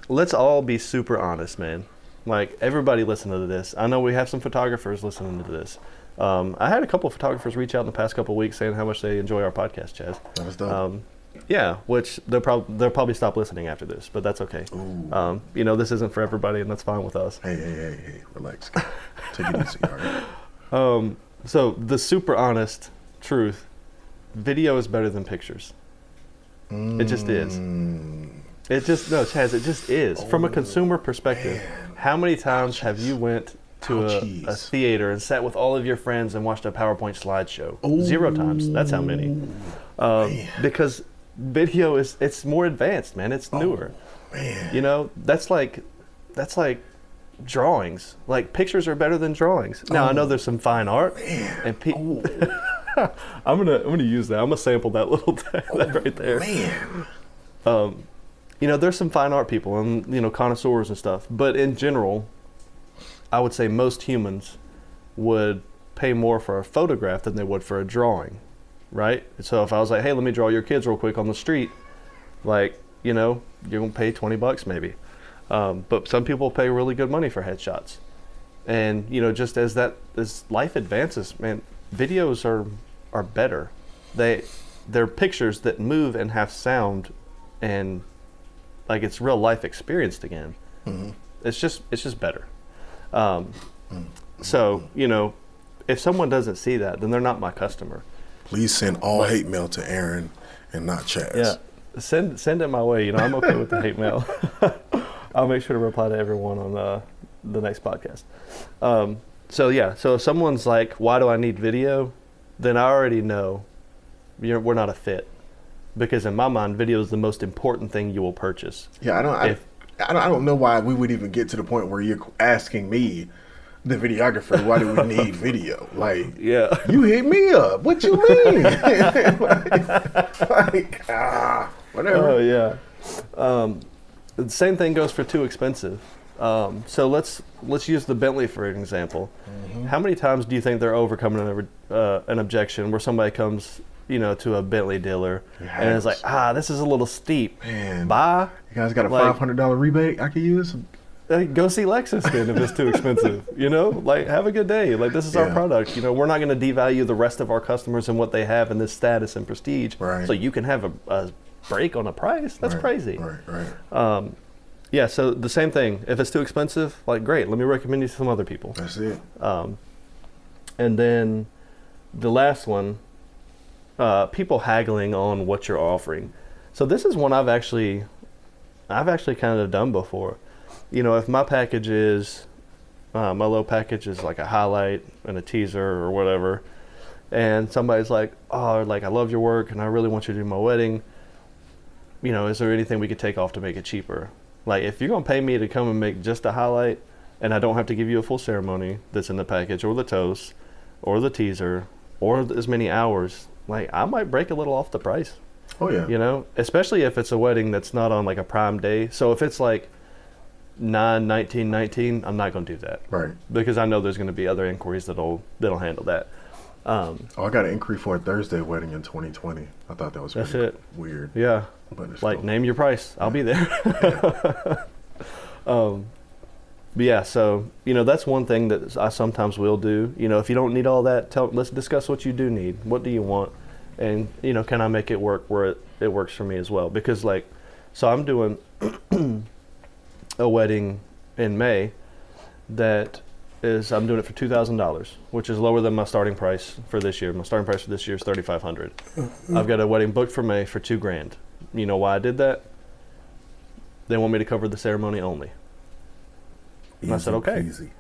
let's all be super honest, man. Like, everybody listen to this. I know we have some photographers listening to this. Um, I had a couple of photographers reach out in the past couple of weeks saying how much they enjoy our podcast, Chaz. That was dope. Um, yeah, which they'll probably they'll probably stop listening after this, but that's okay. Um, you know, this isn't for everybody, and that's fine with us. hey, hey, hey, hey, relax. Take it easy. All right. Um, so the super honest truth, video is better than pictures. It just is. Mm, It just no, Chaz. It just is. From a consumer perspective, how many times have you went to a, a theater and sat with all of your friends and watched a PowerPoint slideshow? Zero times. That's how many. Um, because video is it's more advanced, man. It's newer. man. You know, that's like that's like drawings. Like pictures are better than drawings. Now I know there's some fine art, and pe- I'm gonna I'm gonna use that. I'm gonna sample that little that right there. Man. You know, there's some fine art people and you know connoisseurs and stuff, but in general, I would say most humans would pay more for a photograph than they would for a drawing, right? So if I was like, hey, let me draw your kids real quick on the street, like you know, you're gonna pay 20 bucks maybe. Um, but some people pay really good money for headshots. And you know, just as that as life advances, man, videos are are better. They they're pictures that move and have sound, and like it's real life experienced again. It's just it's just better. Um, so you know, if someone doesn't see that, then they're not my customer. Please send all hate mail to Aaron and not Chaz. Yeah, send send it my way. You know, I'm okay with the hate mail. I'll make sure to reply to everyone on uh, the next podcast. Um, so yeah, so if someone's like, "Why do I need video?" then I already know you're, we're not a fit because in my mind, video is the most important thing you will purchase. Yeah, I don't. I, If- I don't. I don't know why we would even get to the point where you're asking me, the videographer, why do we need video? Like, Yeah. you hit me up. What you mean? like, like, ah, whatever. Oh yeah. Um, the same thing goes for too expensive. Um, so let's let's use the Bentley for an example. Mm-hmm. How many times do you think they're overcoming an, uh, an objection where somebody comes, you know, to a Bentley dealer and is like, ah, this is a little steep. Man. Buy. You guys got a like- five hundred dollar rebate I could use? Go see Lexus then if it's too expensive. You know, like have a good day. Like this is our product. You know, we're not going to devalue the rest of our customers and what they have in this status and prestige. Right. So you can have a, a break on a price. That's Right, crazy. Right, right. Um, Yeah, so the same thing. If it's too expensive, like great, let me recommend you to some other people. That's it. Um, And then the last one, uh, people haggling on what you're offering. So this is one I've actually, I've actually kind of done before. You know, if my package is, uh, my low package is like a highlight and a teaser or whatever, and somebody's like, oh, like I love your work and I really want you to do my wedding. You know, is there anything we could take off to make it cheaper? Like, if you're gonna pay me to come and make just a highlight, and I don't have to give you a full ceremony that's in the package, or the toast, or the teaser, or as many hours, like I might break a little off the price. Oh yeah. You know, especially if it's a wedding that's not on like a prime day. So if it's like 9, 19, 19, I'm not gonna do that Right. because I know there's gonna be other inquiries that'll that'll handle that. Um, Oh, I got an inquiry for a Thursday wedding in 2020. I thought that was That's it. weird. yeah, But it's like cool. name your price, I'll be there. um, but yeah, so you know that's one thing that I sometimes will do. You know, if you don't need all that, tell let's discuss what you do need. What do you want, and you know, can I make it work where it, it works for me as well? Because like, so I'm doing a wedding in May that is I'm doing it for two thousand dollars, which is lower than my starting price for this year. My starting price for this year is thirty five hundred. Mm-hmm. I've got a wedding booked for May for two grand. You know why I did that? They want me to cover the ceremony only. And I said, okay. peasy.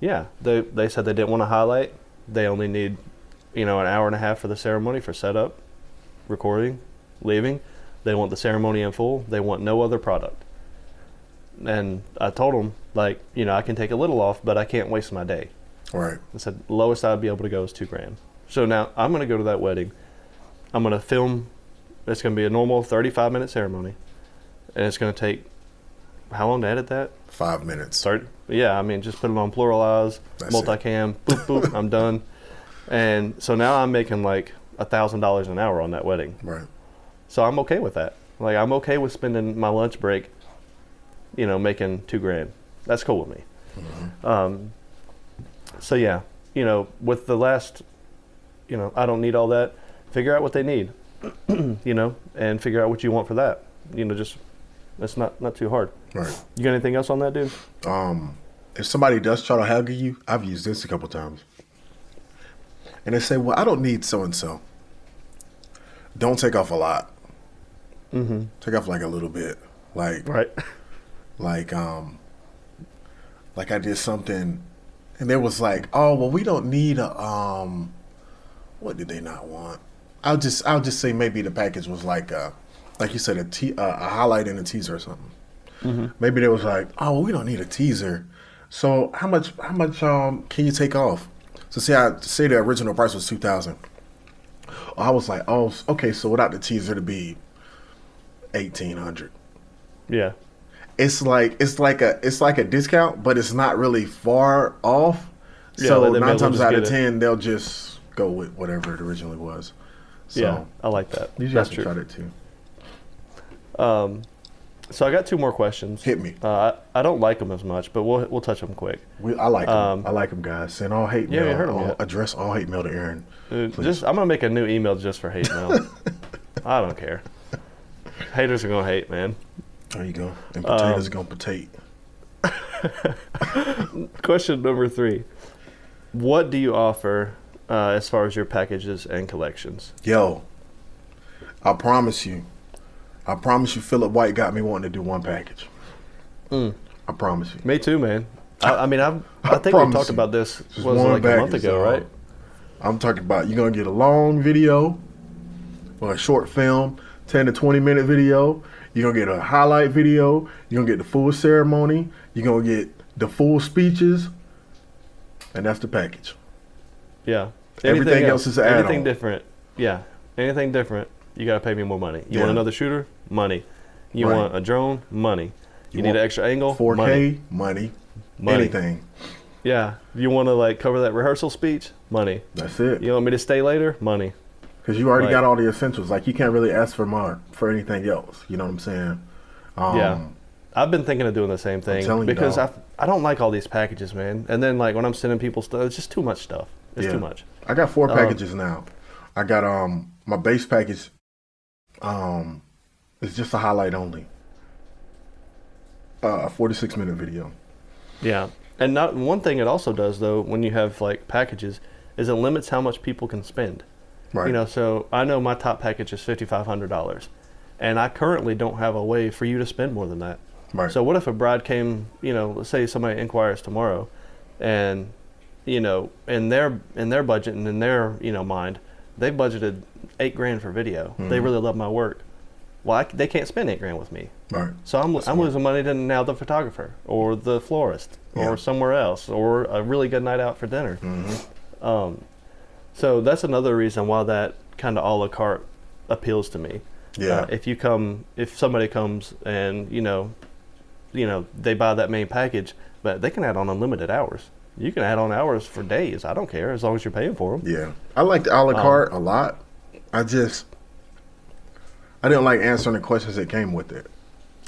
Yeah, they they said they didn't want to highlight. They only need, you know, an hour and a half for the ceremony for setup, recording, leaving. They want the ceremony in full. They want no other product. And I told them like, you know, I can take a little off, but I can't waste my day. Right. I said lowest I'd be able to go is two grand. So now I'm going to go to that wedding. I'm going to film. It's going to be a normal 35 minute ceremony, and it's going to take how long to edit that? Five minutes. Start. Yeah, I mean, just put it on PluralEyes, That's it. multicam, boop boop, I'm done. And so now I'm making like a thousand dollars an hour on that wedding. Right. So I'm okay with that. Like I'm okay with spending my lunch break, you know, making two grand. That's cool with me. Um, so yeah, you know, with the last, you know, I don't need all that. Figure out what they need, you know, and figure out what you want for that. You know, just it's not not too hard. Right. You got anything else on that, dude? Um, if somebody does try to haggle you, I've used this a couple times. And they say, "Well, I don't need so and so." Don't take off a lot. Mm-hmm. Take off like a little bit. Like Right. like um like I did something and there was like, "Oh, well, we don't need a um what did they not want?" I'll just I'll just say maybe the package was like a like you said a te- uh, a highlight and a teaser or something. Maybe they was like, "Oh, well, we don't need a teaser." So, how much how much um can you take off? So say I say the original price was 2000. I was like, "Oh, okay, so without the teaser to be 1800." Yeah. it's like it's like a it's like a discount, but it's not really far off. Yeah, so nine times out of get it. ten, they'll just go with whatever it originally was. So yeah. I like that. you That's true. try that too. Um, so I got two more questions. Hit me. Uh, I, I don't like them as much, but we'll we'll touch them quick. We, I like them. Um, I like them, guys. Send all hate Yeah, mail. we heard all, yet. address all hate mail to Aaron. Uh, Please. just I'm gonna make a new email just for hate mail. I don't care. Haters are gonna hate, man. There you go. And Um, potatoes gonna potate. Question number three: What do you offer uh, as far as your packages and collections? Yo, I promise you, I promise you, Philip White got me wanting to do one package. Mm. I promise you. Me too, man. I, I mean, I've, I I think we talked you. about this Just was like a month ago, right? I'm talking about you're gonna get a long video or a short film, 10 to 20 minute video. You're gonna get a highlight video. You're gonna get the full ceremony. You're gonna get the full speeches, and that's the package. Yeah. Everything else is an anything add-on. different. Yeah. Anything different, you gotta pay me more money. You Yeah. want another shooter? Money. You Right. want a drone? Money. You, You need an extra angle? 4K Money. money, Money. anything. Yeah. You want to like cover that rehearsal speech? Money. That's it. You want me to stay later? Money. Because you already Like- got all the essentials. Like you can't really ask for more for anything else. You know what I'm saying? Um, Yeah. I've been thinking of doing the same thing telling you, because I. I don't like all these packages, man. And then like when I'm sending people stuff, it's just too much stuff. It's Yeah. too much. I got four Um, packages now. I got um my base package. Um, it's just a highlight only. Uh, a 46 minute video. Yeah. And not one thing it also does though when you have like packages is it limits how much people can spend. Right. You know, so I know my top package is fifty five hundred dollars, and I currently don't have a way for you to spend more than that. Right. So what if a bride came? You know, let's say somebody inquires tomorrow, and you know, in their in their budget and in their you know mind, they budgeted eight grand for video. They Mhm. really love my work. Well, I they can't spend eight grand with me. right. So I'm, That's I'm smart. losing money to now the photographer or the florist Yeah. or somewhere else or a really good night out for dinner. hmm Um, so that's another reason why that kind of a la carte appeals to me. Yeah. Uh, if you come, if somebody comes and you know, you know, they buy that main package, but they can add on unlimited hours. You can add on hours for days. I don't care as long as you're paying for them. yeah. I like the a la Um, carte a lot. I just I didn't like answering the questions that came with it.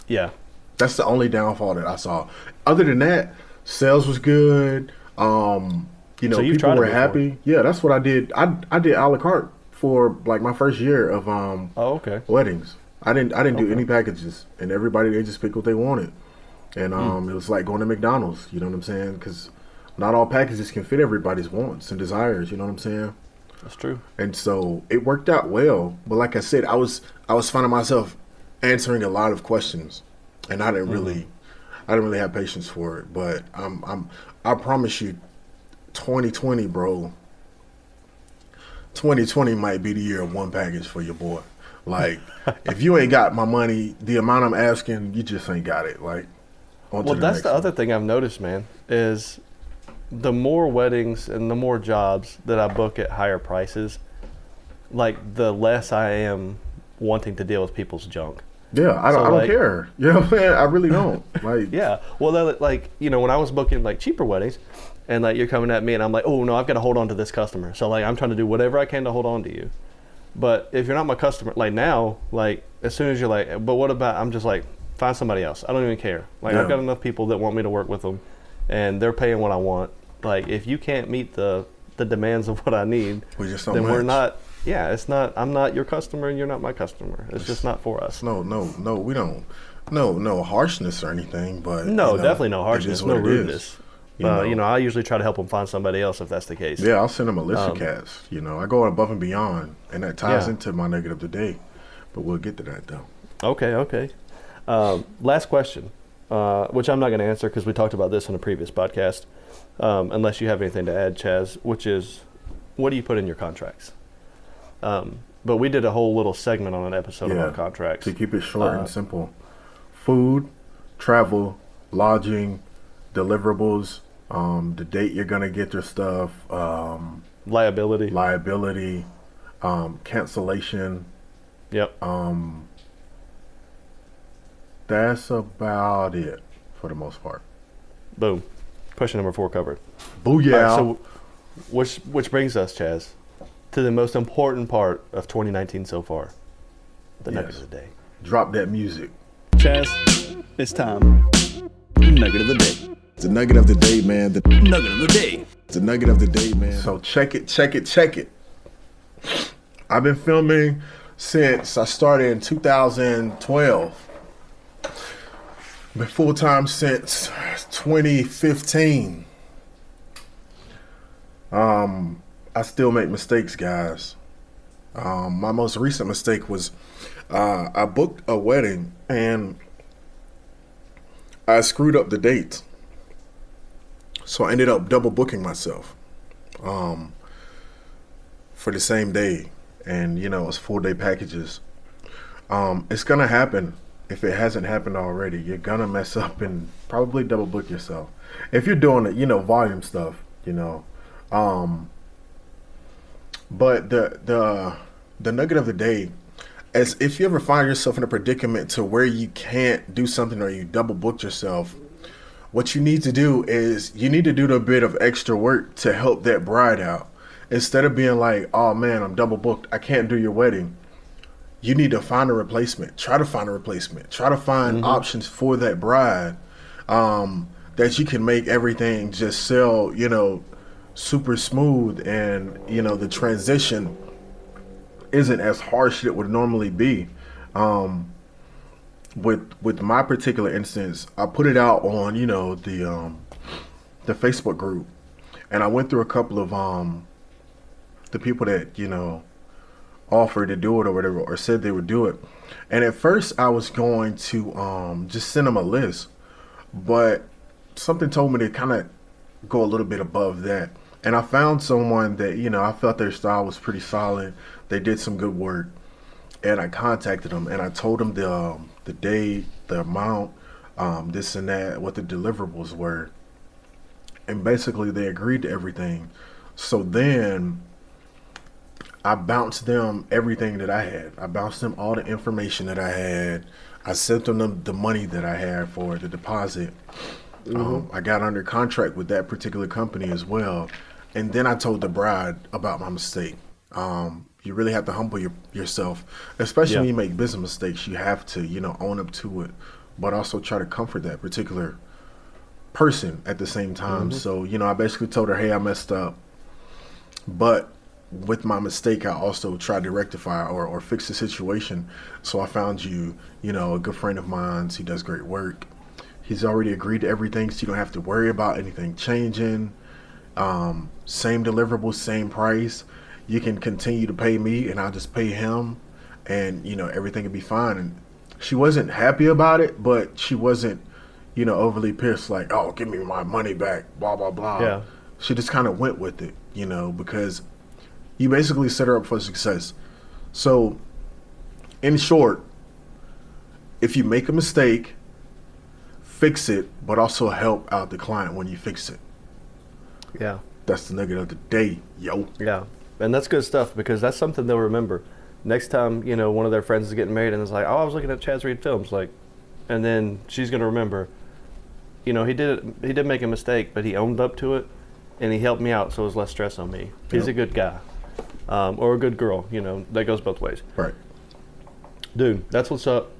Yeah. That's the only downfall that I saw. Other than that, Sales was good. Um, you know, So people were happy. Yeah, that's what I did. I I did a la carte for like my first year of um Oh, okay. weddings. I didn't I didn't do any packages, and everybody they just picked what they wanted, and Hmm. um it was like going to McDonald's. You know what I'm saying? Because not all packages can fit everybody's wants and desires. You know what I'm saying? That's true. and so it worked out well. But like I said, I was I was finding myself answering a lot of questions, and I didn't really, mm-hmm. I didn't really have patience for it. But I'm I'm I promise you, 2020, bro. 2020 might be the year of one package for your boy. Like, if you ain't got my money, the amount I'm asking, you just ain't got it. Like, Well, the that's the one. other thing I've noticed, man, is the more weddings and the more jobs that I book at higher prices, like the less I am wanting to deal with people's junk. Yeah, I don't, So, I don't like- care. You know what I'm saying? I really don't. Like, Yeah. Well, that, like you know, when I was booking like cheaper weddings, and like you're coming at me, and I'm like, oh no, I've got to hold on to this customer. So like I'm trying to do whatever I can to hold on to you. But if you're not my customer, like now, like as soon as you're like, but what about? I'm just like, find somebody else. I don't even care. Like Yeah. I've got enough people that want me to work with them, and they're paying what I want. Like if you can't meet the the demands of what I need, We just then we're not. Yeah, it's not. I'm not your customer, and you're not my customer. It's just not for us. No, no, no. We don't. No, no harshness or anything. But No, you know, definitely no harshness, no what it is. rudeness. you uh, know. you know, I usually try to help them find somebody else if that's the case. Yeah, I'll send them a list Um, of cats. You know, I go above and beyond, and that ties Yeah. into my negative today. But we'll get to that though. Okay, okay. Um, last question, uh, which I'm not going to answer because we talked about this in a previous podcast. Um, unless you have anything to add, Chaz, which is, what do you put in your contracts? Um, but we did a whole little segment on an episode Yeah, about contracts. To keep it short Uh, and simple, food, travel, lodging, deliverables, um, the date you're gonna get your stuff, um, Liability. liability, um, cancellation. yep. Um, that's about it for the most part. Boom. Question number four covered. Booyah! All right, so, which which brings us, Chaz, to the most important part of 2019 so far, the nugget of the day. Drop that music. Chaz, it's time. Nugget of the day. It's the nugget of the day, man. The, Nugget of the day. the nugget of the day, man. So check it, check it, check it. I've been filming since I started in 2012. Been full time since 2015. Um, I still make mistakes, guys. Um, my most recent mistake was uh, I booked a wedding and I screwed up the date. So I ended up double booking myself um, for the same day. And, you know, it's four day packages. Um, it's going to happen if it hasn't happened already. You're to mess up and probably double book yourself. If you're doing it, you know, volume stuff, you know. Um, but the, the, the nugget of the day is if you ever find yourself in a predicament to where you can't do something or you double booked yourself, what you need to do is you need to do a bit of extra work to help that bride out. Instead of being like, oh man, I'm double booked, I can't do your wedding. You need to find a replacement. Try to find a replacement. Try to find options for that bride um, that you can make everything just sell, you know, super smooth and, you know, the transition isn't as harsh as it would normally be. Um, with with my particular instance, I put it out on you know the um, the Facebook group, and I went through a couple of um, the people that you know offered to do it or whatever, or said they would do it. And at first, I was going to um, just send them a list, but something told me to kind of go a little bit above that. And I found someone that, you know, I felt their style was pretty solid. They did some good work. And I contacted them and I told them the, um, the date, the amount, um, this and that, what the deliverables were. And basically, they agreed to everything. So then I bounced them everything that I had. I bounced them all the information that I had. I sent them the, the money that I had for the deposit. Um, I got under contract with that particular company as well. And then I told the bride about my mistake. Um, you really have to humble your, yourself, especially when you make business mistakes. You have to, you know, own up to it, but also try to comfort that particular person at the same time. So, you know, I basically told her, hey, I messed up. But with my mistake, I also tried to rectify or, or fix the situation. So I found you, you know, a good friend of mine. He does great work. He's already agreed to everything, so you don't have to worry about anything changing. Um, same deliverable, same price. You can continue to pay me, and I'll just pay him, and you know everything will be fine. And she wasn't happy about it, but she wasn't, you know, overly pissed. Like, oh, give me my money back, blah blah blah. Yeah. She just kind of went with it, you know, because you basically set her up for success. So, in short, if you make a mistake, fix it, but also help out the client when you fix it. Yeah. That's the nugget of the day, yo. Yeah, and that's good stuff because that's something they'll remember. Next time, you know, one of their friends is getting married and it's like, oh, I was looking at Chaz Reed films, like, and then she's gonna remember, you know, he did it, he did make a mistake, but he owned up to it, and he helped me out, so it was less stress on me. He's Yep. a good guy, um, or a good girl, you know, that goes both ways. Right. Dude, that's what's up.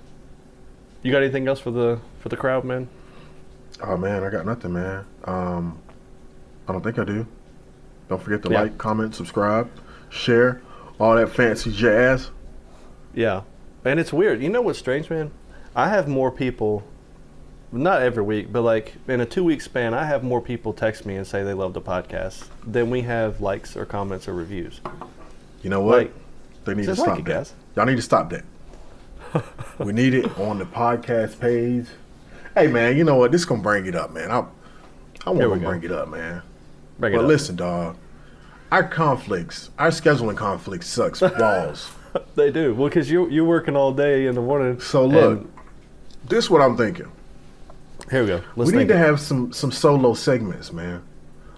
You got anything else for the for the crowd, man? Oh man, I got nothing, man. Um, I don't think I do. Don't forget to Yeah. like, comment, subscribe, share, all that fancy jazz. Yeah, and it's weird. You know what's strange, man? I have more people, not every week, but like in a two week span, I have more people text me and say they love the podcast than we have likes or comments or reviews. You know what? Like, they need to stop like that. Y'all need to stop that. we need it on the podcast page. Hey man, you know what? This is gonna bring it up, man. I I want to bring it up, man. Bring it But up. listen, dog. Our conflicts, our scheduling conflict sucks balls. they do. Well, because you you're working all day in the morning. So look, this is what I'm thinking. here we go. Let's we need to have some some solo segments, man.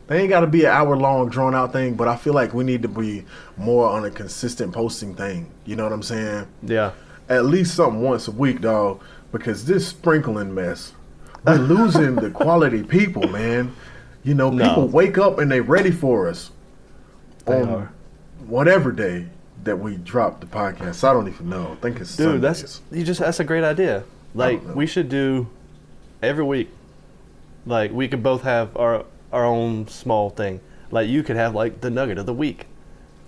They ain't got to be an hour long, drawn out thing, but I feel like we need to be more on a consistent posting thing. You know what I'm saying? yeah. At least something once a week, dog. Because this sprinkling mess, we're losing the quality people, man. You know, No. people wake up and they ready for us They on are. whatever day that we drop the podcast. I don't even know. I think it's Dude, Sundays. that's you just that's a great idea. Like we should do every week. Like we could both have our our own small thing. Like you could have like the nugget of the week.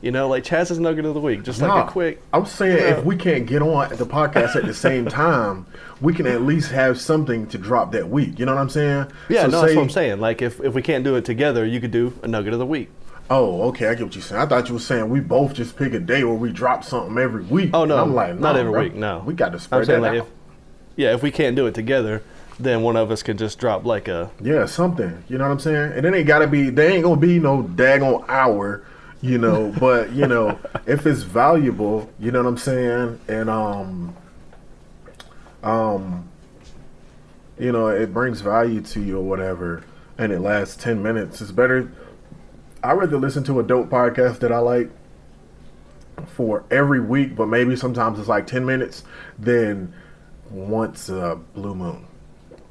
You know, like Chaz's nugget of the week, just like a quick. I'm saying Yeah. if we can't get on the podcast at the same time, we can at least have something to drop that week. You know what I'm saying? Yeah, So no, that's what I'm saying. Like if if we can't do it together, you could do a nugget of the week. Oh, okay, I get what you're saying. I thought you were saying we both just pick a day where we drop something every week. Oh no, And I'm like, not every bro. week. No, we got to spread I'm saying that like out. if yeah, if we can't do it together, then one of us could just drop like a Yeah, something. You know what I'm saying? And it ain't gotta be. They ain't gonna be no daggone hour. You know, but you know, if it's valuable, you know what I'm saying, and um, um, you know, it brings value to you or whatever, and it lasts ten minutes. It's better. I rather listen to a dope podcast that I like for every week, but maybe sometimes it's like ten minutes, than once a blue moon.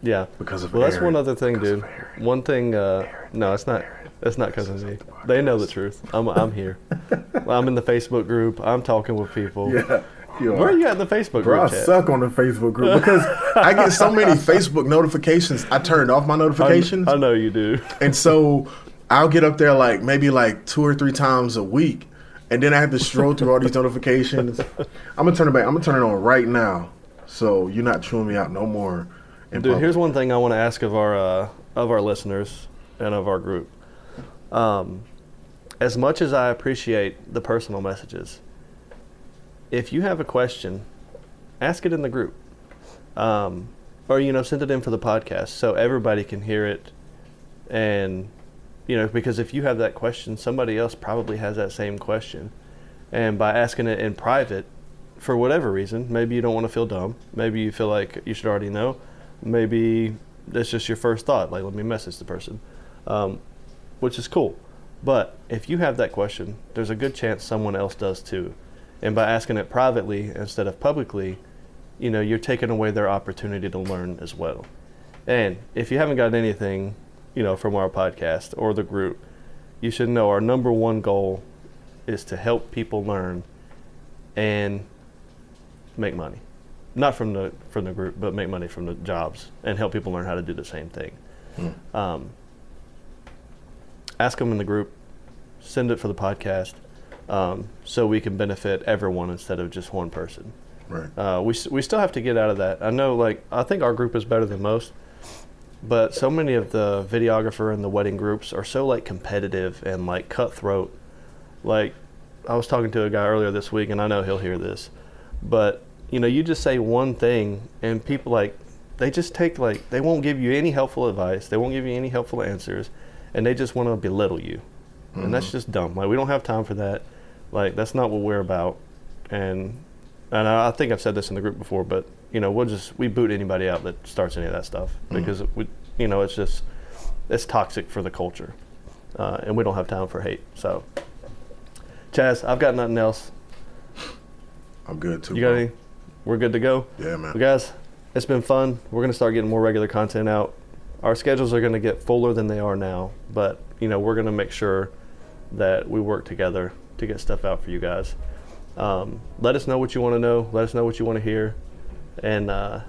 Yeah. Because of well, that's one other thing, Because dude. One thing. Uh, no, it's not. It's not because of me. They know the truth. I'm I'm here. I'm in the Facebook group. I'm talking with people. Yeah. You Where are you at in the Facebook Bro, I group chat? suck on the Facebook group because I get so many Facebook notifications. I turned off my notifications, I know you do. and so I'll get up there like maybe like two or three times a week, and then I have to stroll through all these notifications. I'm gonna turn it back. I'm gonna turn it on right now, so you're not chewing me out no more. Dude, public. here's one thing I want to ask of our uh, of our listeners and of our group. Um, as much as I appreciate the personal messages, if you have a question, ask it in the group, um, or you know, send it in for the podcast so everybody can hear it, and you know, because if you have that question, somebody else probably has that same question, and by asking it in private, for whatever reason, maybe you don't want to feel dumb, maybe you feel like you should already know, maybe that's just your first thought, like let me message the person, um, which is cool. But if you have that question, there's a good chance someone else does too. And by asking it privately instead of publicly, you know, you're taking away their opportunity to learn as well. And if you haven't got anything, you know, from our podcast or the group, you should know our number one goal is to help people learn and make money. Not from the from the group, but make money from the jobs and help people learn how to do the same thing. Um, ask them in the group, send it for the podcast, um, so we can benefit everyone instead of just one person. Right. Uh, we, we still have to get out of that. I know, like, I think our group is better than most, but so many of the videographer and the wedding groups are so, like, competitive and, like, cutthroat. Like, I was talking to a guy earlier this week, and I know he'll hear this, but, you know, you just say one thing, and people, like, they just take, like, they won't give you any helpful advice, they won't give you any helpful answers, and they just want to belittle you. And that's just dumb. Like, we don't have time for that. Like, that's not what we're about. And and I I think I've said this in the group before, but you know, we'll just we boot anybody out that starts any of that stuff because we, you know, it's just it's toxic for the culture, uh, and we don't have time for hate. So, Chaz, I've got nothing else. I'm good too. You got bro. any? We're good to go. Yeah, man. Well, guys, it's been fun. We're gonna start getting more regular content out. Our schedules are gonna get fuller than they are now, but you know, we're gonna make sure that we work together to get stuff out for you guys. Um, let us know what you want to know. Let us know what you want to hear, and uh,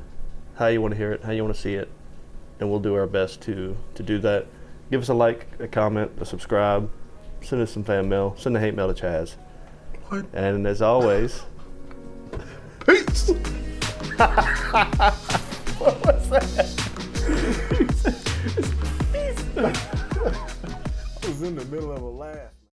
how you want to hear it, how you want to see it, and we'll do our best to to do that. Give us a like, a comment, a subscribe. Send us some fan mail. Send a hate mail to Chaz. What? And as always. Peace. I was in the middle of a laugh.